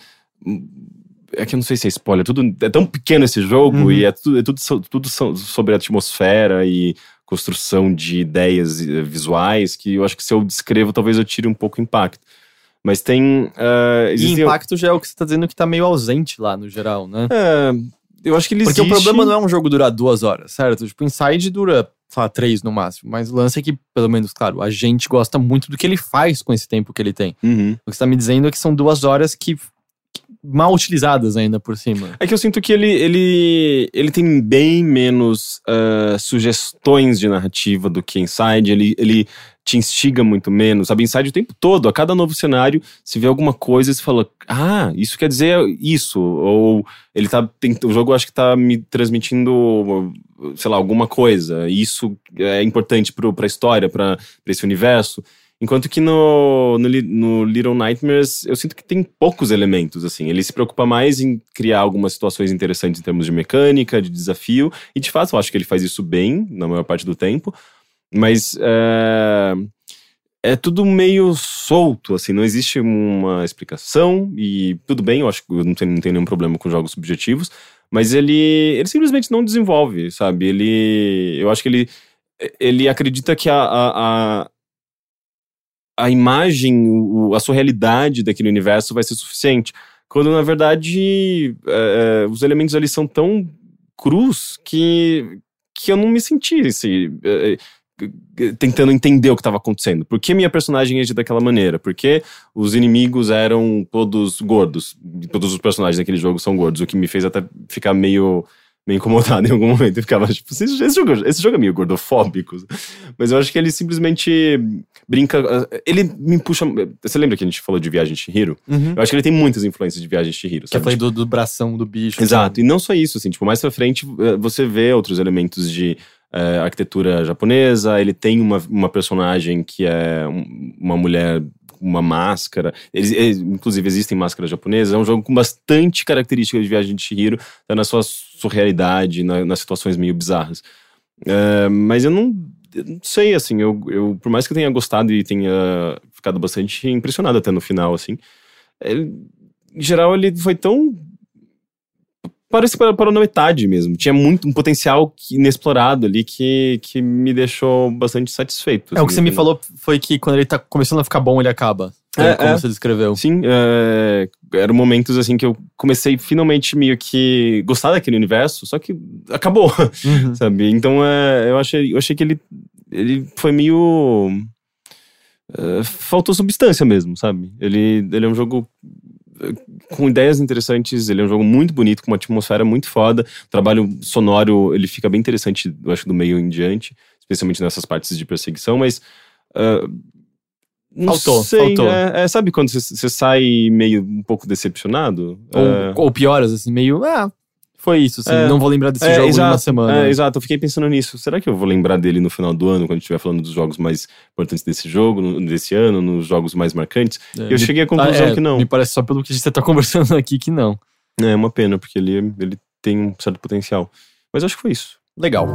É que eu não sei se é spoiler, tudo, é tão pequeno esse jogo Uhum. e é tudo, é tudo, tudo so- sobre a atmosfera e construção de ideias eh, visuais que eu acho que se eu descrevo talvez eu tire um pouco o impacto. Mas tem. ah, E impacto já é o que você tá dizendo que tá meio ausente lá no geral, né? É, eu acho que ele Porque existe. o problema não é um jogo durar duas horas, certo? Tipo, Inside dura, sei lá, três no máximo. Mas o lance é que, pelo menos, claro, a gente gosta muito do que ele faz com esse tempo que ele tem. Uhum. O que você tá me dizendo é que são duas horas que mal utilizadas ainda por cima. É que eu sinto que ele, ele, ele tem bem menos ah, sugestões de narrativa do que Inside. Ele, ele te instiga muito menos. Sabe, Inside o tempo todo, a cada novo cenário, se vê alguma coisa e você fala, ah, isso quer dizer isso. Ou ele tá. Tem, o jogo acho que tá me transmitindo, sei lá, alguma coisa. Isso é importante pro, pra história, pra esse universo. Enquanto que no, no, no Little Nightmares eu sinto que tem poucos elementos, assim. Ele se preocupa mais em criar algumas situações interessantes em termos de mecânica, de desafio. E de fato eu acho que ele faz isso bem, na maior parte do tempo. Mas é, é tudo meio solto, assim. Não existe uma explicação. E tudo bem, eu acho que eu não tenho, não tenho nenhum problema com jogos subjetivos. Mas ele, ele simplesmente não desenvolve, sabe? Ele. Eu acho que ele. Ele acredita que a, a, a a imagem, o- a surrealidade daquele universo vai ser suficiente. Quando, na verdade, é, é, os elementos ali são tão crus que, que eu não me senti assim, é, é, tentando entender o que estava acontecendo. Por que minha personagem agia daquela maneira? Por que os inimigos eram todos gordos? Todos os personagens daquele jogo são gordos, o que me fez até ficar meio meio incomodado em algum momento. Eu ficava tipo, esse, esse jogo, esse jogo é meio gordofóbico. Mas eu acho que ele simplesmente brinca. Ele me puxa. Você lembra que a gente falou de Viagem de Chihiro? Uhum. Eu acho que ele tem muitas influências de Viagem de Chihiro. Que eu sabe? falei do, do bração do bicho. Exato, e não só isso, assim, tipo, mais pra frente eh, você vê outros elementos de eh, arquitetura japonesa, ele tem uma, uma personagem que é um- uma mulher com uma máscara, eles, eles- inclusive existem máscaras japonesas, é um jogo com bastante características de Viagem de Chihiro, tá na sua surrealidade, na- nas situações meio bizarras. Eh, mas eu não, eu não sei, assim, eu, eu, por mais que eu tenha gostado e tenha ficado bastante impressionado até no final, assim, ele- em geral ele foi tão parece para, para na metade mesmo. Tinha muito um potencial inexplorado ali que, que me deixou bastante satisfeito. É, o que assim, você me no falou foi que quando ele tá começando a ficar bom, ele acaba. É, como é. você descreveu. Sim, é, eram momentos assim que eu comecei finalmente meio que gostar daquele universo, só que acabou, Uhum. sabe? Então é, eu, achei, eu achei que ele, ele foi meio. é, faltou substância mesmo, sabe? Ele, ele é um jogo é, com ideias interessantes, ele é um jogo muito bonito, com uma atmosfera muito foda. O trabalho sonoro, ele fica bem interessante, eu acho, do meio em diante, especialmente nessas partes de perseguição, mas. ah, não Faltou, sei, faltou. É, é, sabe quando você- sai meio um pouco decepcionado? É. Ou, ou pioras, assim, meio. Ah, foi isso, assim. É. Não vou lembrar desse É, jogo exato, semana. É, exato, eu fiquei pensando nisso. Será que eu vou lembrar dele no final do ano, quando a gente estiver falando dos jogos mais importantes desse jogo, desse ano, nos jogos mais marcantes? É, eu cheguei à conclusão Ah, é, que não. Me parece só pelo que você tá conversando aqui que não. É uma pena, porque ele, ele tem um certo potencial. Mas acho que foi isso. Legal.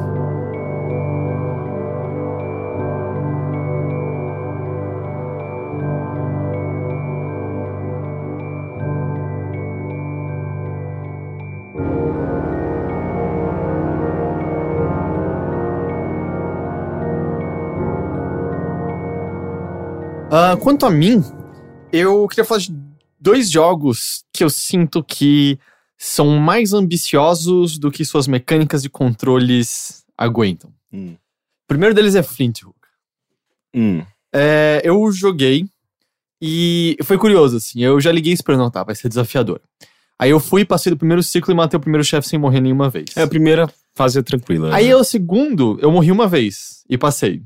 Ah, quanto a mim, eu queria falar de dois jogos que eu sinto que são mais ambiciosos do que suas mecânicas e controles aguentam. Hum. O primeiro deles é Flint Hook. Hum. É, eu joguei e foi curioso, assim. Eu já liguei esperando, não, tá, vai ser desafiador. Aí eu fui, passei do primeiro ciclo e matei o primeiro chefe sem morrer nenhuma vez. É, a primeira fase é tranquila. Aí né? o segundo, eu morri uma vez e passei.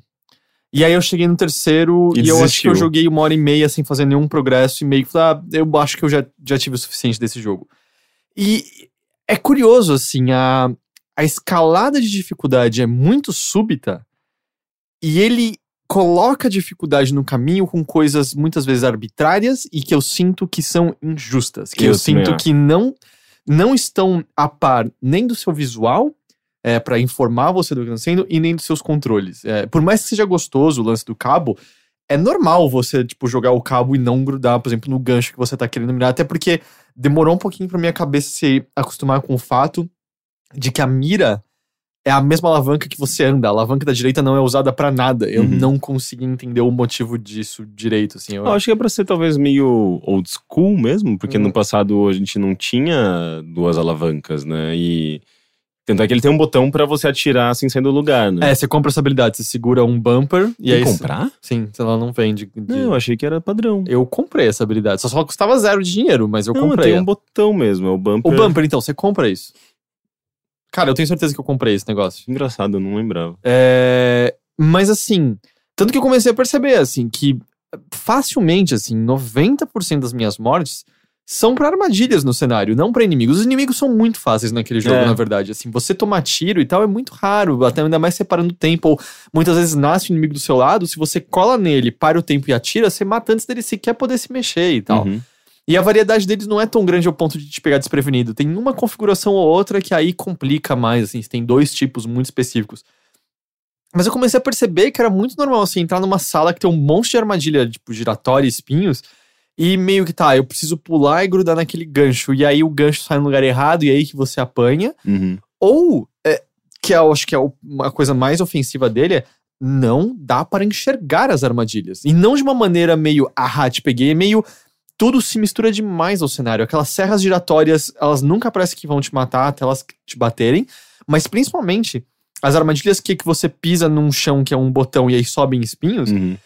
E aí eu cheguei no terceiro E e, eu acho que eu joguei uma hora e meia sem fazer nenhum progresso e meio que falei, ah, eu acho que eu já, já tive o suficiente desse jogo. E é curioso, assim, a, a escalada de dificuldade é muito súbita e ele coloca a dificuldade no caminho com coisas muitas vezes arbitrárias e que eu sinto que são injustas. Que eu, Eu sinto acho. que não, não estão a par nem do seu visual é, para informar você do que está sendo e nem dos seus controles. É, por mais que seja gostoso o lance do cabo, é normal você, tipo, jogar o cabo e não grudar, por exemplo, no gancho que você tá querendo mirar, até porque demorou um pouquinho pra minha cabeça se acostumar com o fato de que a mira é a mesma alavanca que você anda. A alavanca da direita não é usada pra nada. Eu Uhum. não consegui entender o motivo disso direito, assim. Eu, Eu acho que é pra ser talvez meio old school mesmo, porque Hum. no passado a gente não tinha duas alavancas, né? E tanto é que ele tem um botão pra você atirar sem sair do lugar, né? É, você compra essa habilidade, você segura um bumper e Tem aí. comprar? Sim, ela não vende. de- Não, eu achei que era padrão. Eu comprei essa habilidade. Só só custava zero de dinheiro, mas eu não, comprei. tem um botão mesmo, é o bumper. O bumper, então, você compra isso. Cara, eu tenho certeza que eu comprei esse negócio. Engraçado, eu não lembrava. É, Mas assim, tanto que eu comecei a perceber, assim, que facilmente, assim, 90% das minhas mortes são pra armadilhas no cenário, não pra inimigos. Os inimigos são muito fáceis naquele jogo, É. na verdade. Assim, você tomar tiro e tal é muito raro, até ainda mais separando o tempo. Ou muitas vezes nasce o inimigo do seu lado, se você cola nele, para o tempo e atira, você mata antes dele sequer poder se mexer e tal. Uhum. E a variedade deles não é tão grande ao ponto de te pegar desprevenido. Tem uma configuração ou outra que aí complica mais, assim, você tem dois tipos muito específicos. Mas eu comecei a perceber que era muito normal, assim, entrar numa sala que tem um monte de armadilha, tipo, giratória e espinhos, e meio que tá, eu preciso pular e grudar naquele gancho, e aí o gancho sai no lugar errado, e aí que você apanha. Uhum. Ou, é, que eu acho que é a coisa mais ofensiva dele, é não dá para enxergar as armadilhas. E não de uma maneira meio, ah, te peguei, é meio. Tudo se mistura demais ao cenário. Aquelas serras giratórias, elas nunca parecem que vão te matar até elas te baterem. Mas principalmente, as armadilhas que, que você pisa num chão que é um botão e aí sobem espinhos, Uhum.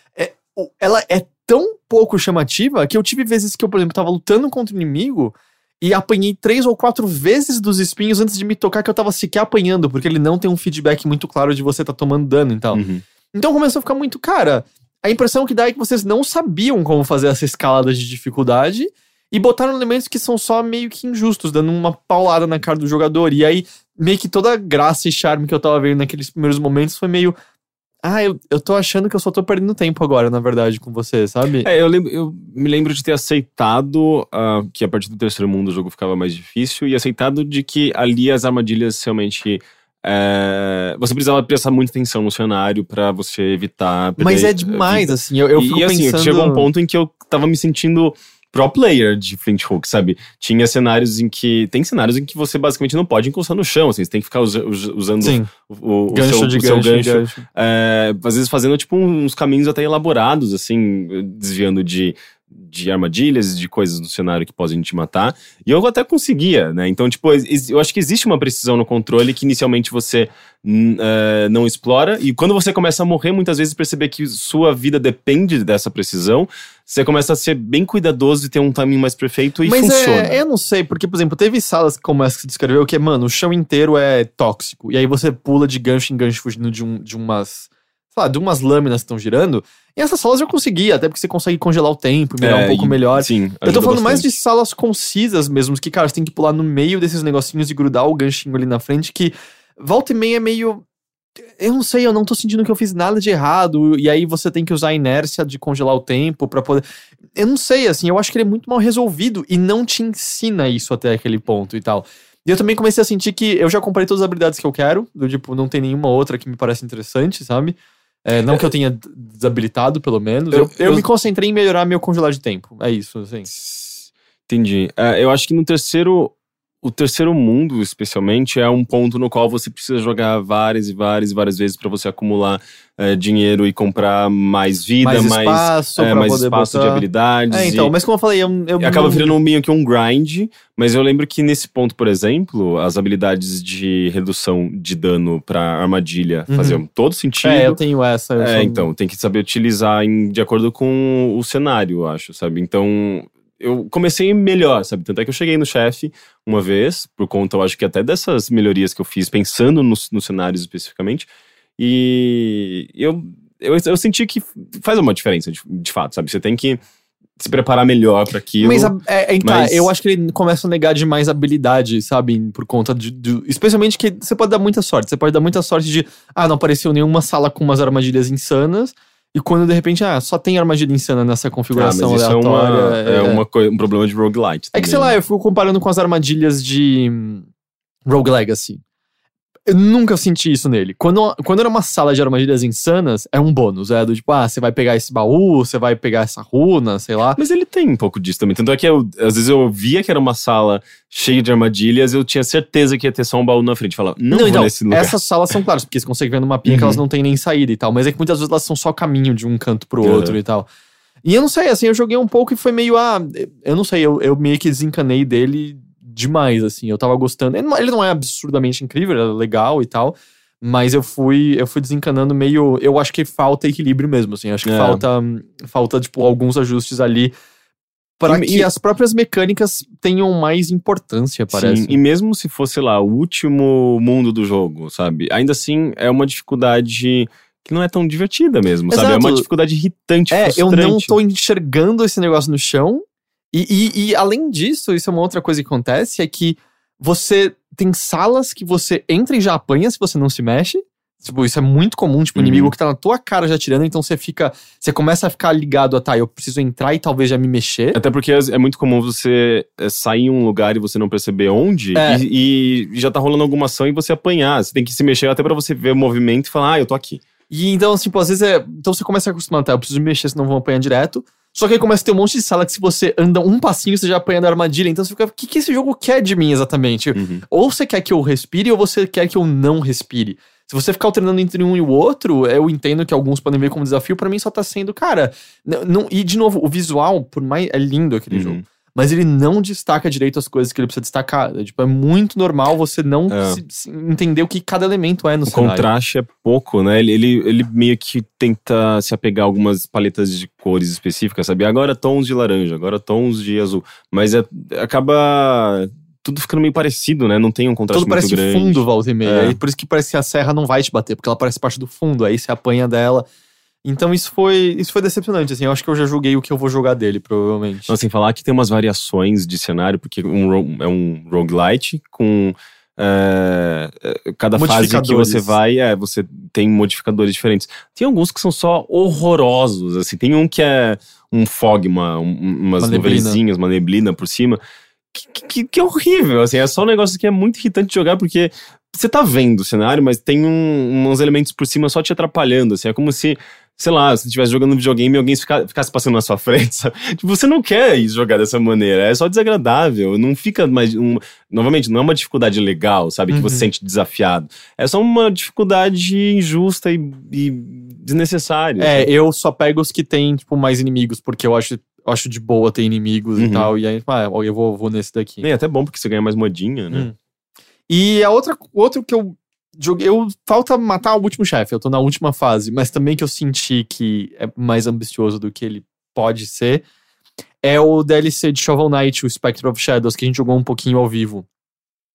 o- ela é tão pouco chamativa que eu tive vezes que eu, por exemplo, tava lutando contra o inimigo e apanhei três ou quatro vezes dos espinhos antes de me tocar que eu tava sequer apanhando, porque ele não tem um feedback muito claro de você tá tomando dano e tal. Uhum. Então começou a ficar muito, cara, a impressão que dá é que vocês não sabiam como fazer essa escalada de dificuldade e botaram elementos que são só meio que injustos, dando uma paulada na cara do jogador. E aí, meio que toda a graça e charme que eu tava vendo naqueles primeiros momentos foi meio. Ah, eu, eu tô achando que eu só tô perdendo tempo agora, na verdade, com você, sabe? É, eu, lembro- eu me lembro de ter aceitado ah, que a partir do terceiro mundo o jogo ficava mais difícil e aceitado de que ali as armadilhas realmente. é, você precisava prestar muita atenção no cenário pra você evitar. Mas é demais, assim. Eu, eu e, fico e, assim, pensando. chegou um ponto em que eu tava me sentindo pro player de Flint Hook, sabe? Tinha cenários em que. Tem cenários em que você basicamente não pode encostar no chão, assim, você tem que ficar usa- usa- usando Sim, o, o gancho seu, de o seu gancho, de gancho. gancho. É, às vezes fazendo tipo uns caminhos até elaborados, assim, desviando de, de armadilhas, de coisas no cenário que podem te matar. E eu até conseguia, né? Então, tipo, eu acho que existe uma precisão no controle que inicialmente você é, não explora. E quando você começa a morrer, muitas vezes perceber que sua vida depende dessa precisão, você começa a ser bem cuidadoso e ter um timing mais perfeito e Mas funciona. é, eu não sei, porque, por exemplo, teve salas como essa que você descreveu, que, mano, o chão inteiro é tóxico. E aí você pula de gancho em gancho fugindo de, um, de umas. Sei lá, de umas lâminas que estão girando. E essas salas eu conseguia, até porque você consegue congelar o tempo, mirar É, um pouco e- melhor. Sim, Eu tô falando mais de bastante. salas concisas mesmo, que, cara, você tem que pular no meio desses negocinhos e grudar o ganchinho ali na frente, que volta e meia é meio. Eu não sei, eu não tô sentindo que eu fiz nada de errado, e aí você tem que usar a inércia de congelar o tempo pra poder. Eu não sei, assim, eu acho que ele é muito mal resolvido e não te ensina isso até aquele ponto e tal. E eu também comecei a sentir que eu já comprei todas as habilidades que eu quero, do tipo, não tem nenhuma outra que me parece interessante, sabe? É, não que eu tenha desabilitado, pelo menos. Eu, Eu- eu eu- me concentrei em melhorar meu congelar de tempo. É isso, assim. Entendi. É, eu acho que no terceiro. O terceiro mundo, especialmente, é um ponto no qual você precisa jogar várias e várias e várias vezes para você acumular é, dinheiro e comprar mais vida, mais mais, espaço, é, pra mais espaço de botar. habilidades. É, então, e- mas como eu falei, eu, eu acaba não- virando meio que um grind, mas eu lembro que nesse ponto, por exemplo, as habilidades de redução de dano pra armadilha Uhum. faziam todo sentido. É, eu tenho essa. eu É, sou- então, tem que saber utilizar em- de acordo com o cenário, eu acho, sabe? Então, eu comecei melhor, sabe? Tanto é que eu cheguei no chefe uma vez, por conta, eu acho que até dessas melhorias que eu fiz, pensando nos, nos cenários especificamente, e eu, eu, eu senti que faz uma diferença, de, de fato, sabe? Você tem que se preparar melhor pra aquilo. Mas, é, é, tá, mas- eu acho que ele começa a negar demais habilidade, sabe? Por conta de, de- Especialmente que você pode dar muita sorte. Você pode dar muita sorte de. Ah, não apareceu nenhuma sala com umas armadilhas insanas. E quando de repente, ah, só tem armadilha insana nessa Ah, mas configuração isso é, aleatória. uma, é uma coi- um problema de roguelite. É que, sei também. lá, eu fico comparando com as armadilhas de hum, Rogue Legacy. Eu nunca senti isso nele. Quando, quando era uma sala de armadilhas insanas, é um bônus. É do tipo, ah, você vai pegar esse baú, você vai pegar essa runa, sei lá. Mas ele tem um pouco disso também. Tanto é que eu, às vezes eu via que era uma sala cheia de armadilhas, eu tinha certeza que ia ter só um baú na frente. Falava, não, vou então, nesse lugar. essas salas são claras, porque você consegue ver no mapinha que elas não têm nem saída e tal. Mas é que muitas vezes elas são só caminho de um canto pro Uhum. outro e tal. E eu não sei, assim, eu joguei um pouco e foi meio, ah, eu não sei, eu, eu meio que desencanei dele demais, assim, eu tava gostando. Ele não, ele não é absurdamente incrível, ele é legal e tal, mas eu fui, eu fui desencanando meio, eu acho que falta equilíbrio mesmo, assim, acho que É. falta, falta, tipo, alguns ajustes ali para E- que e- as próprias mecânicas tenham mais importância, parece. Sim, e mesmo se fosse lá o último mundo do jogo, sabe? Ainda assim é uma dificuldade que não é tão divertida mesmo, sabe? É Exato. uma dificuldade irritante, É, eu frustrante. não tô enxergando esse negócio no chão. E, e- e, além disso, isso é uma outra coisa que acontece: é que você tem salas que você entra e já apanha se você não se mexe. Tipo, isso é muito comum, tipo, Uhum. inimigo que tá na tua cara já tirando, então você fica. Você começa a ficar ligado a tá, eu preciso entrar e talvez já me mexer. Até porque é muito comum você é, sair em um lugar e você não perceber onde É. e, e já tá rolando alguma ação e você apanhar. Você tem que se mexer até pra você ver o movimento e falar, ah, eu tô aqui. E então, tipo, às vezes é. Então você começa a acostumar, tá? Eu preciso me mexer, senão vão apanhar direto. Só que aí começa a ter um monte de sala que se você anda um passinho, você já apanha da armadilha. Então você fica, o que, que esse jogo quer de mim exatamente? Uhum. Ou você quer que eu respire ou você quer que eu não respire. Se você ficar alternando entre um e o outro, eu entendo que alguns podem ver como desafio, pra mim só tá sendo, cara. Não, e de novo, o visual, por mais. É lindo aquele Uhum. jogo. Mas ele não destaca direito as coisas que ele precisa destacar. É, tipo, é muito normal você não É. se- se entender o que cada elemento é no O cenário. contraste é pouco, né? Ele, ele, ele meio que tenta se apegar a algumas paletas de cores específicas, sabe? Agora tons de laranja, agora tons de azul. Mas é, acaba tudo ficando meio parecido, né? Não tem um contraste Tudo muito parece grande. fundo, volta e meia. É. E por isso que parece que a serra não vai te bater, porque ela parece parte do fundo, aí você apanha dela. Então isso foi, isso foi decepcionante, assim. Eu acho que eu já joguei o que eu vou jogar dele, provavelmente. Não, sem falar que tem umas variações de cenário, porque um, é um roguelite com. é, é, cada fase que você vai, é, você tem modificadores diferentes. Tem alguns que são só horrorosos, assim. Tem um que é um fog, uma, um- umas Uma neblina. nuvenzinhas, uma neblina por cima, que, que, que é horrível, assim. É só um negócio que é muito irritante de jogar, porque você tá vendo o cenário, mas tem um- uns elementos por cima só te atrapalhando, assim. É como se sei lá, se você estivesse jogando videogame e alguém fica- ficasse passando na sua frente, sabe? Tipo, você não quer ir jogar dessa maneira, é só desagradável, não fica mais. Um, novamente, não é uma dificuldade legal, sabe? Que você Uhum. se sente desafiado. É só uma dificuldade injusta e, e desnecessária. É, sabe? eu só pego os que tem, tipo, mais inimigos, porque eu acho, acho de boa ter inimigos e Uhum. tal. E aí, ah, eu vou, vou nesse daqui. E é até bom porque você ganha mais modinha, né? Hum. E a outra, outro que eu joguei, eu falta matar o último chefe, eu tô na última fase, mas também que eu senti que é mais ambicioso do que ele pode ser, é o DLC de Shovel Knight, o Spectre of Shadows, que a gente jogou um pouquinho ao vivo.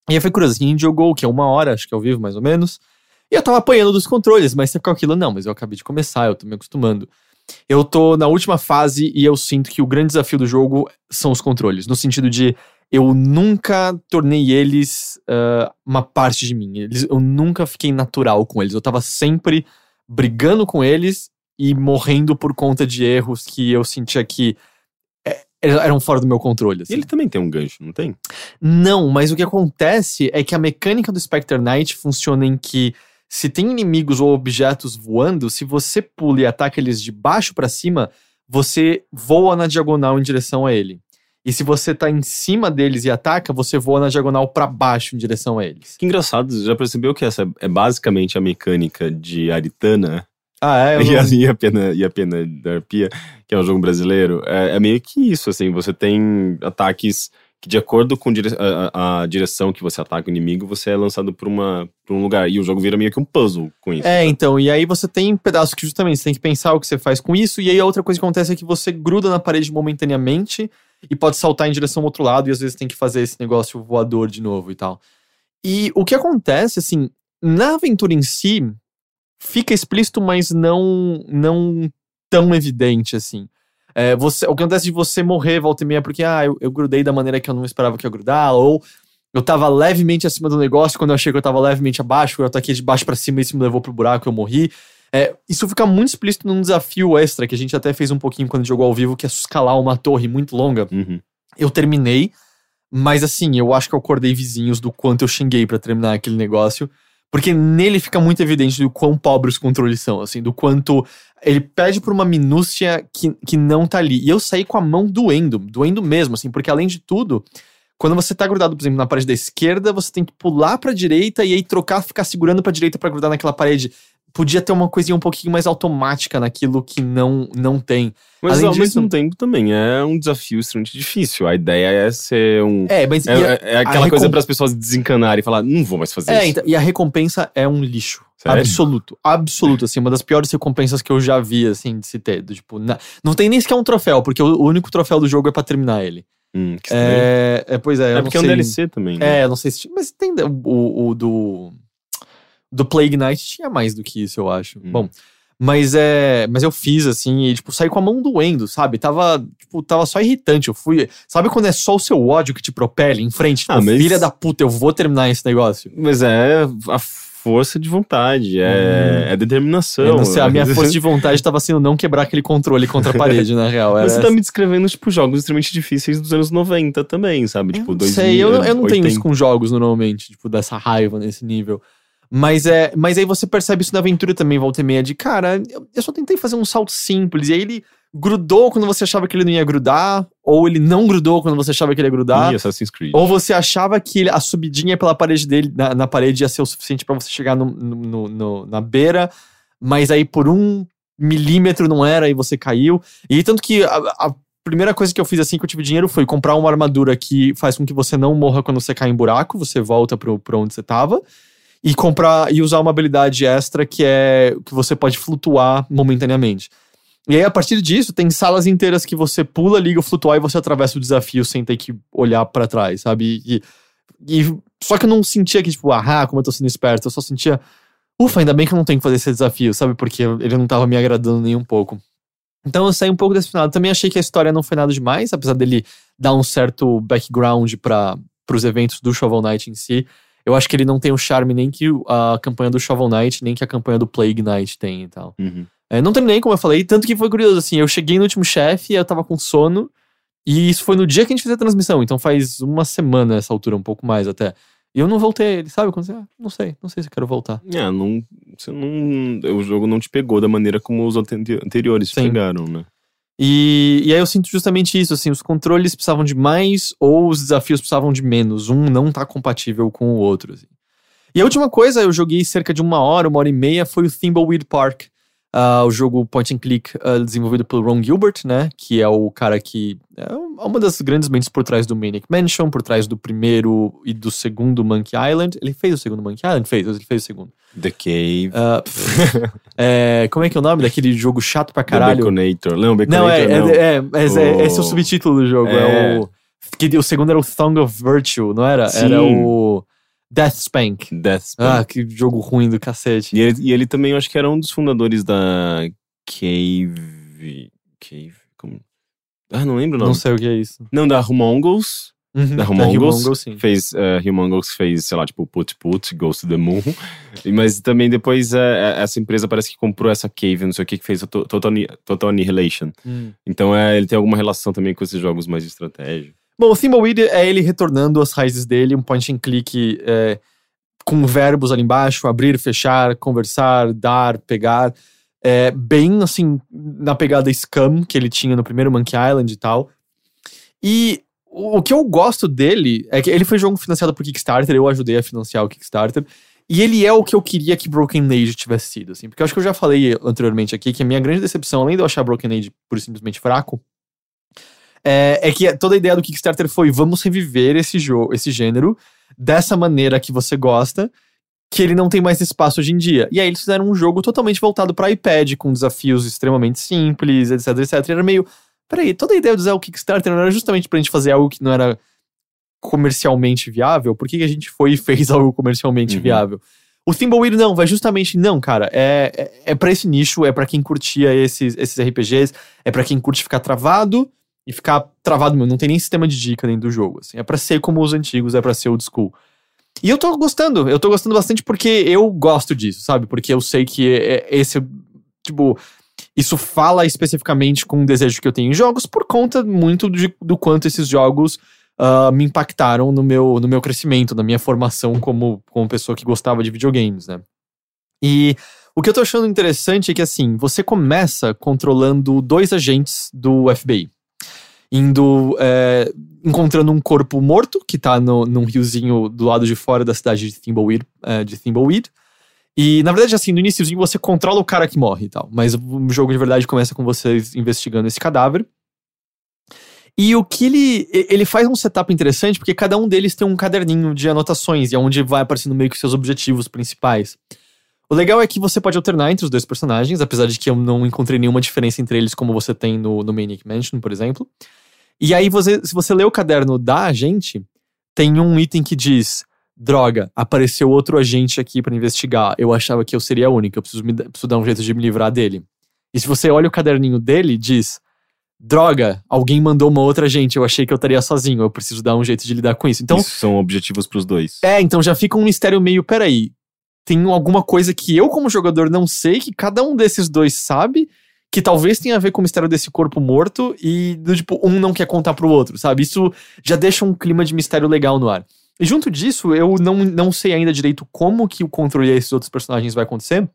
E foi curioso, assim, a gente jogou que? Uma hora, acho que ao vivo, mais ou menos. E eu tava apanhando dos controles, mas você ficou aquilo, não, mas eu acabei de começar, eu tô me acostumando. Eu tô na última fase e eu sinto que o grande desafio do jogo são os controles, no sentido de eu nunca tornei eles ah, uma parte de mim. Eles, eu nunca fiquei natural com eles. Eu tava sempre brigando com eles e morrendo por conta de erros que eu sentia que é, eram fora do meu controle. E assim. ele também tem um gancho, não tem? Não, mas o que acontece é que a mecânica do Spectre Knight funciona em que se tem inimigos ou objetos voando, se você pula e ataca eles de baixo pra cima, você voa na diagonal em direção a ele. E se você tá em cima deles e ataca, você voa na diagonal pra baixo em direção a eles. Que engraçado, você já percebeu que essa é basicamente a mecânica de Aritana Ah, é? e, a, e a pena e a pena da arpia, que é um jogo brasileiro, é, é meio que isso, assim, você tem ataques que de acordo com a, a- direção que você ataca o inimigo, você é lançado por, uma, por um lugar, e o jogo vira meio que um puzzle com isso. É, então, e aí você tem pedaços que justamente você tem que pensar o que você faz com isso, e aí a outra coisa que acontece é que você gruda na parede momentaneamente e pode saltar em direção ao outro lado, e às vezes tem que fazer esse negócio voador de novo e tal. E o que acontece, assim, na aventura em si, fica explícito, mas não, não tão evidente, assim. É, você, o que acontece de você morrer volta e meia porque, ah, eu, eu grudei da maneira que eu não esperava que eu grudar, ou eu tava levemente acima do negócio quando eu achei que eu tava levemente abaixo, eu ataquei de baixo pra cima e isso me levou pro buraco e eu morri. É, isso fica muito explícito num desafio extra que a gente até fez um pouquinho quando jogou ao vivo, que é escalar uma torre muito longa. Uhum. Eu terminei, mas assim, eu acho que eu acordei vizinhos do quanto eu xinguei pra terminar aquele negócio, Porque nele fica muito evidente do quão pobres os controles são, assim, do quanto ele pede por uma minúcia que, que não tá ali. E eu saí com a mão doendo, doendo mesmo, assim, porque além de tudo, quando você tá grudado, por exemplo, na parede da esquerda, você tem que pular pra direita e aí trocar, ficar segurando pra direita para grudar naquela parede. Podia ter uma coisinha um pouquinho mais automática naquilo que não, não tem. Mas Além ao disso- mesmo tempo também é um desafio extremamente difícil. A ideia é ser um. É, mas É, a- é- é aquela a coisa para as pessoas desencanarem e falar, não vou mais fazer É, isso. então, e a recompensa é um lixo. Sério? Absoluto. Absoluto, assim, uma das piores recompensas que eu já vi, assim, de se ter. Do, tipo, na- não tem nem sequer um troféu, porque o, único troféu do jogo é pra terminar ele. Hum, que. É, é, pois é, É porque é um. DLC também, né? É, não sei se. Mas tem o, o do. Do Plague Knight tinha mais do que isso, eu acho. Hum. Bom. Mas é. Mas eu fiz assim e, tipo, saí com a mão doendo, sabe? Tava, tipo, tava só irritante. Eu fui. Sabe quando é só o seu ódio que te propele em frente? Tipo, Ah, mas- filha da puta, eu vou terminar esse negócio. Mas é a força de vontade, é, é determinação. Eu não sei, a minha força de vontade tava sendo não quebrar aquele controle contra a parede, na real. Era Você tá me descrevendo, tipo, jogos extremamente difíceis dos anos 90 também, sabe? Eu tipo, não 2000, sei, eu, não- eu não tenho 80. isso com jogos normalmente, tipo, dessa raiva nesse nível. Mas é, mas aí você percebe isso na aventura também, volta e meia, de cara, eu, eu só tentei fazer um salto simples, e aí ele grudou quando você achava que ele não ia grudar, ou ele não grudou quando você achava que ele ia grudar, Ih, Assassin's Creed. ou você achava que ele- a subidinha pela parede dele, na, na parede ia ser o suficiente pra você chegar no, no- no- no- na beira, mas aí por um milímetro não era e você caiu. E tanto que a, a primeira coisa que eu fiz assim que eu tive dinheiro foi comprar uma armadura que faz com que você não morra quando você cai em buraco, você volta pro, pro onde você tava. E comprar e usar uma habilidade extra que é que você pode flutuar momentaneamente. E aí, a partir disso, tem salas inteiras que você pula, liga o flutuar e você atravessa o desafio sem ter que olhar pra trás, sabe? E, e- só que eu não sentia que, tipo, ah, como eu tô sendo esperto, eu só sentia, ufa, ainda bem que eu não tenho que fazer esse desafio, sabe? Porque ele não tava me agradando nem um pouco. Então eu saí um pouco desse final. Também achei que a história não foi nada demais, apesar dele dar um certo background para os eventos do Shovel Knight em si. Eu acho que ele não tem o charme nem que a campanha do Shovel Knight, nem que a campanha do Plague Knight tem e tal. Uhum. É, não terminei, como eu falei, tanto que foi curioso, assim, eu cheguei no último chefe, eu tava com sono, e isso foi no dia que a gente fez a transmissão, então faz uma semana essa altura, um pouco mais até. E eu não voltei, ele sabe quando você, ah, não sei, não sei se eu quero voltar. É, não, você não, o jogo não te pegou da maneira como os ante- anteriores te Sim. pegaram, né? E, e aí eu sinto justamente isso, assim, os controles precisavam de mais ou os desafios precisavam de menos, um não tá compatível com o outro, assim. E a última coisa, eu joguei cerca de uma hora, uma hora e meia, foi o Thimbleweed Park, ah, o jogo point and click ah, desenvolvido pelo Ron Gilbert, né, que é o cara que é uma das grandes mentes por trás do Manic Mansion, por trás do primeiro e do segundo Monkey Island. Ele fez o segundo Monkey Island? Fez, ele fez o segundo. The Cave, Ah, é, como é que é o nome daquele jogo chato pra The caralho? Baconator. Não, Não, Baconator é, não. é, é, mas é- O- esse é o subtítulo do jogo. É, É. o. Que o segundo era o Thong of Virtue, não era? Sim. Era o. Death Spank. Death Spank. Ah, que jogo ruim do cacete. E ele, e ele também, eu acho que era um dos fundadores da Cave... Cave? Como? Ah, não lembro o nome. Não sei o que é isso. Não, da Humongous. Uhum, Da da Humongous. Sim. Fez, uh, Humongous fez, sei lá, tipo, Put Put, Ghost of the Moon. E- Mas também depois eh, essa empresa parece que comprou essa Cave, não sei o que, que fez Total, Total Annihilation. Hum. Então é, ele tem alguma relação também com esses jogos mais de estratégia. Bom, o Thimbleweed é ele retornando às raízes dele, um point and click é, com verbos ali embaixo, abrir, fechar, conversar, dar, pegar. É, bem assim, na pegada Scum que ele tinha no primeiro Monkey Island e tal. E o, que eu gosto dele é que ele foi jogo financiado por Kickstarter, eu ajudei a financiar o Kickstarter. E ele é o que eu queria que Broken Age tivesse sido, assim. Porque eu acho que eu já falei anteriormente aqui que a minha grande decepção, além de eu achar Broken Age por simplesmente fraco, é, é que toda a ideia do Kickstarter foi vamos reviver esse jogo, esse gênero dessa maneira que você gosta, que ele não tem mais espaço hoje em dia. E aí eles fizeram um jogo totalmente voltado para iPad, com desafios extremamente simples, etc, etc. E era meio, peraí, toda a ideia de usar o Kickstarter não era justamente pra gente fazer algo que não era comercialmente viável? Por que, que a gente foi e fez algo comercialmente Uhum. viável? O Thimbleweed não, vai justamente não, cara. É, é, é para esse nicho, é pra quem curtia esses, esses RPGs, é pra quem curte ficar travado e ficar travado mesmo. Não tem nem sistema de dica dentro do jogo. Assim. É pra ser como os antigos, é pra ser old school. E eu tô gostando, eu tô gostando bastante porque eu gosto disso, sabe? Porque eu sei que é- é esse, tipo, isso fala especificamente com o desejo que eu tenho em jogos por conta muito de- do quanto esses jogos ah, me impactaram no meu, no meu crescimento, na minha formação como, como pessoa que gostava de videogames, né? E o que eu tô achando interessante é que, assim, você começa controlando dois agentes do FBI. Indo, é, encontrando um corpo morto, que tá no, num riozinho do lado de fora da cidade de Thimbleweed, é, de Thimbleweed. E, na verdade, assim, no iníciozinho você controla o cara que morre e tal. Mas o jogo de verdade começa com vocês investigando esse cadáver. E o que ele. Ele faz um setup interessante, porque cada um deles tem um caderninho de anotações, e é onde vai aparecendo meio que seus objetivos principais. O legal é que você pode alternar entre os dois personagens, apesar de que eu não encontrei nenhuma diferença entre eles, como você tem no, no Maniac Mansion, por exemplo. E aí, você, se você lê o caderno da agente, tem um item que diz: Droga, apareceu outro agente aqui pra investigar. Eu achava que eu seria a única, eu preciso, me, preciso dar um jeito de me livrar dele. E se você olha o caderninho dele, diz: Droga, alguém mandou uma outra agente, eu achei que eu estaria sozinho, eu preciso dar um jeito de lidar com isso. Então, Isso são objetivos pros dois. é, então já fica um mistério meio, peraí, tem alguma coisa que eu como jogador não sei, que cada um desses dois sabe, que talvez tenha a ver com o mistério desse corpo morto e tipo, um não quer contar pro outro, sabe? Isso já deixa um clima de mistério legal no ar. E junto disso, eu não, não sei ainda direito como que o controle a esses outros personagens vai acontecer,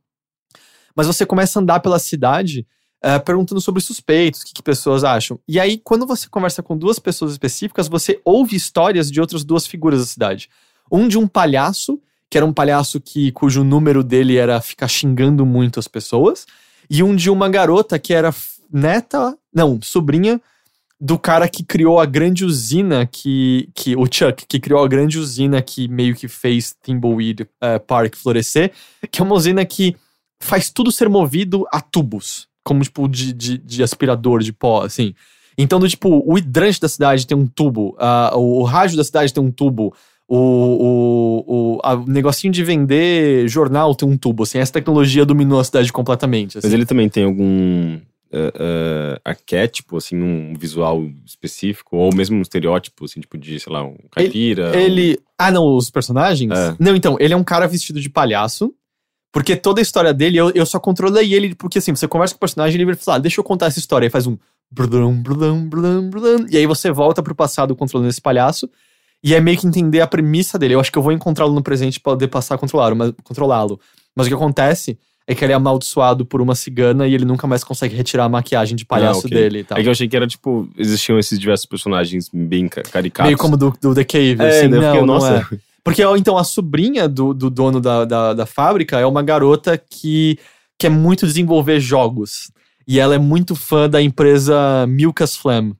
mas você começa a andar pela cidade eh, perguntando sobre suspeitos, o que, que pessoas acham. E aí, quando você conversa com duas pessoas específicas, você ouve histórias de outras duas figuras da cidade. Um de um palhaço, que era um palhaço que cujo número dele era ficar xingando muito as pessoas, e um de uma garota que era neta, não, sobrinha do cara que criou a grande usina que, que o Chuck, que criou a grande usina que meio que fez Thimbleweed eh, Park florescer, que é uma usina que faz tudo ser movido a tubos, como tipo de, de, de aspirador de pó, assim. Então, do tipo, o hidrante da cidade tem um tubo, ah, o, o rádio da cidade tem um tubo, o, o, o, negocinho de vender jornal tem um tubo, assim. Essa tecnologia dominou a cidade completamente. Assim. Mas ele também tem algum eh, eh, arquétipo, assim, um visual específico, ou mesmo um estereótipo, assim, tipo de, sei lá, um caipira. Ele. Ah, não, os personagens? É. Não, então, ele é um cara vestido de palhaço. Porque toda a história dele, eu, eu só controlei ele, porque assim, você conversa com o personagem e ele fala, ah, deixa eu contar essa história. Aí faz um. blum, blum, blum, blum, e aí você volta pro passado controlando esse palhaço. E é meio que entender a premissa dele. Eu acho que eu vou encontrá-lo no presente pra poder passar a controlá-lo. Mas, controlá-lo. mas o que acontece é que ele é amaldiçoado por uma cigana e ele nunca mais consegue retirar a maquiagem de palhaço Ah, ok. dele e tal. É que eu achei que era, tipo, existiam esses diversos personagens bem ca- caricatos. Meio como do, do The Cave, É, assim, eu não, não nossa. é. Porque, então, a sobrinha do, do dono da, da, da fábrica é uma garota que quer muito desenvolver jogos. E ela é muito fã da empresa Milkas Flam.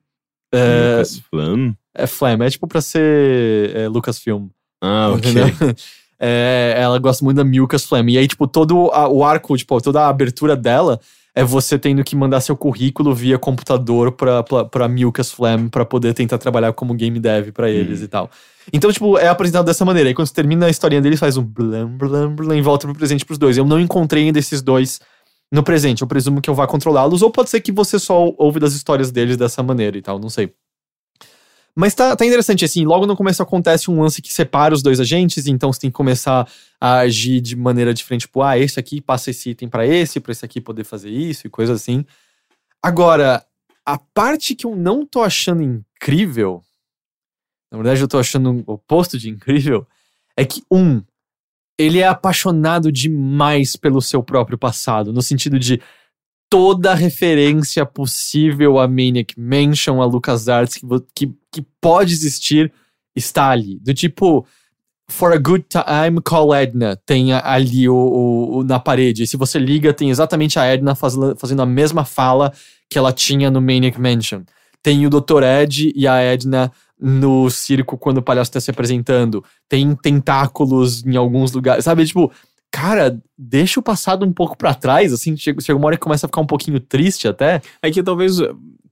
É, Lucas Flam? É Flam, é tipo pra ser é, Lucasfilm. Ah, ok. É, ela gosta muito da Milkas Flam. E aí, tipo, todo a- o arco, tipo, toda a abertura dela é você tendo que mandar seu currículo via computador pra, pra, pra Milkas Flam pra poder tentar trabalhar como game dev pra eles e tal. Então, tipo, é apresentado dessa maneira. Aí quando você termina a historinha deles, faz um blam, blam, blam, e volta pro presente pros dois. Eu não encontrei ainda esses dois no presente. Eu presumo que eu vá controlá-los, ou pode ser que você só ouve das histórias deles dessa maneira e tal, não sei. Mas tá, tá interessante, assim, logo no começo acontece um lance que separa os dois agentes, então você tem que começar a agir de maneira diferente, tipo, ah, esse aqui passa esse item pra esse, pra esse aqui poder fazer isso e coisa assim. Agora, a parte que eu não tô achando incrível, na verdade eu tô achando o oposto de incrível, é que, um, ele é apaixonado demais pelo seu próprio passado, no sentido de toda referência possível a Maniac Mansion, a LucasArts, que, que, que pode existir, está ali. Do tipo, For a Good Time, Call Edna, tem ali o, o- o- na parede. E se você liga, tem exatamente a Edna fazendo, fazendo a mesma fala que ela tinha no Maniac Mansion. Tem o Dr. Ed e a Edna no circo quando o palhaço está se apresentando. Tem tentáculos em alguns lugares. Sabe, tipo, cara, deixa o passado um pouco pra trás, assim, chega, chega uma hora que começa a ficar um pouquinho triste até. É que talvez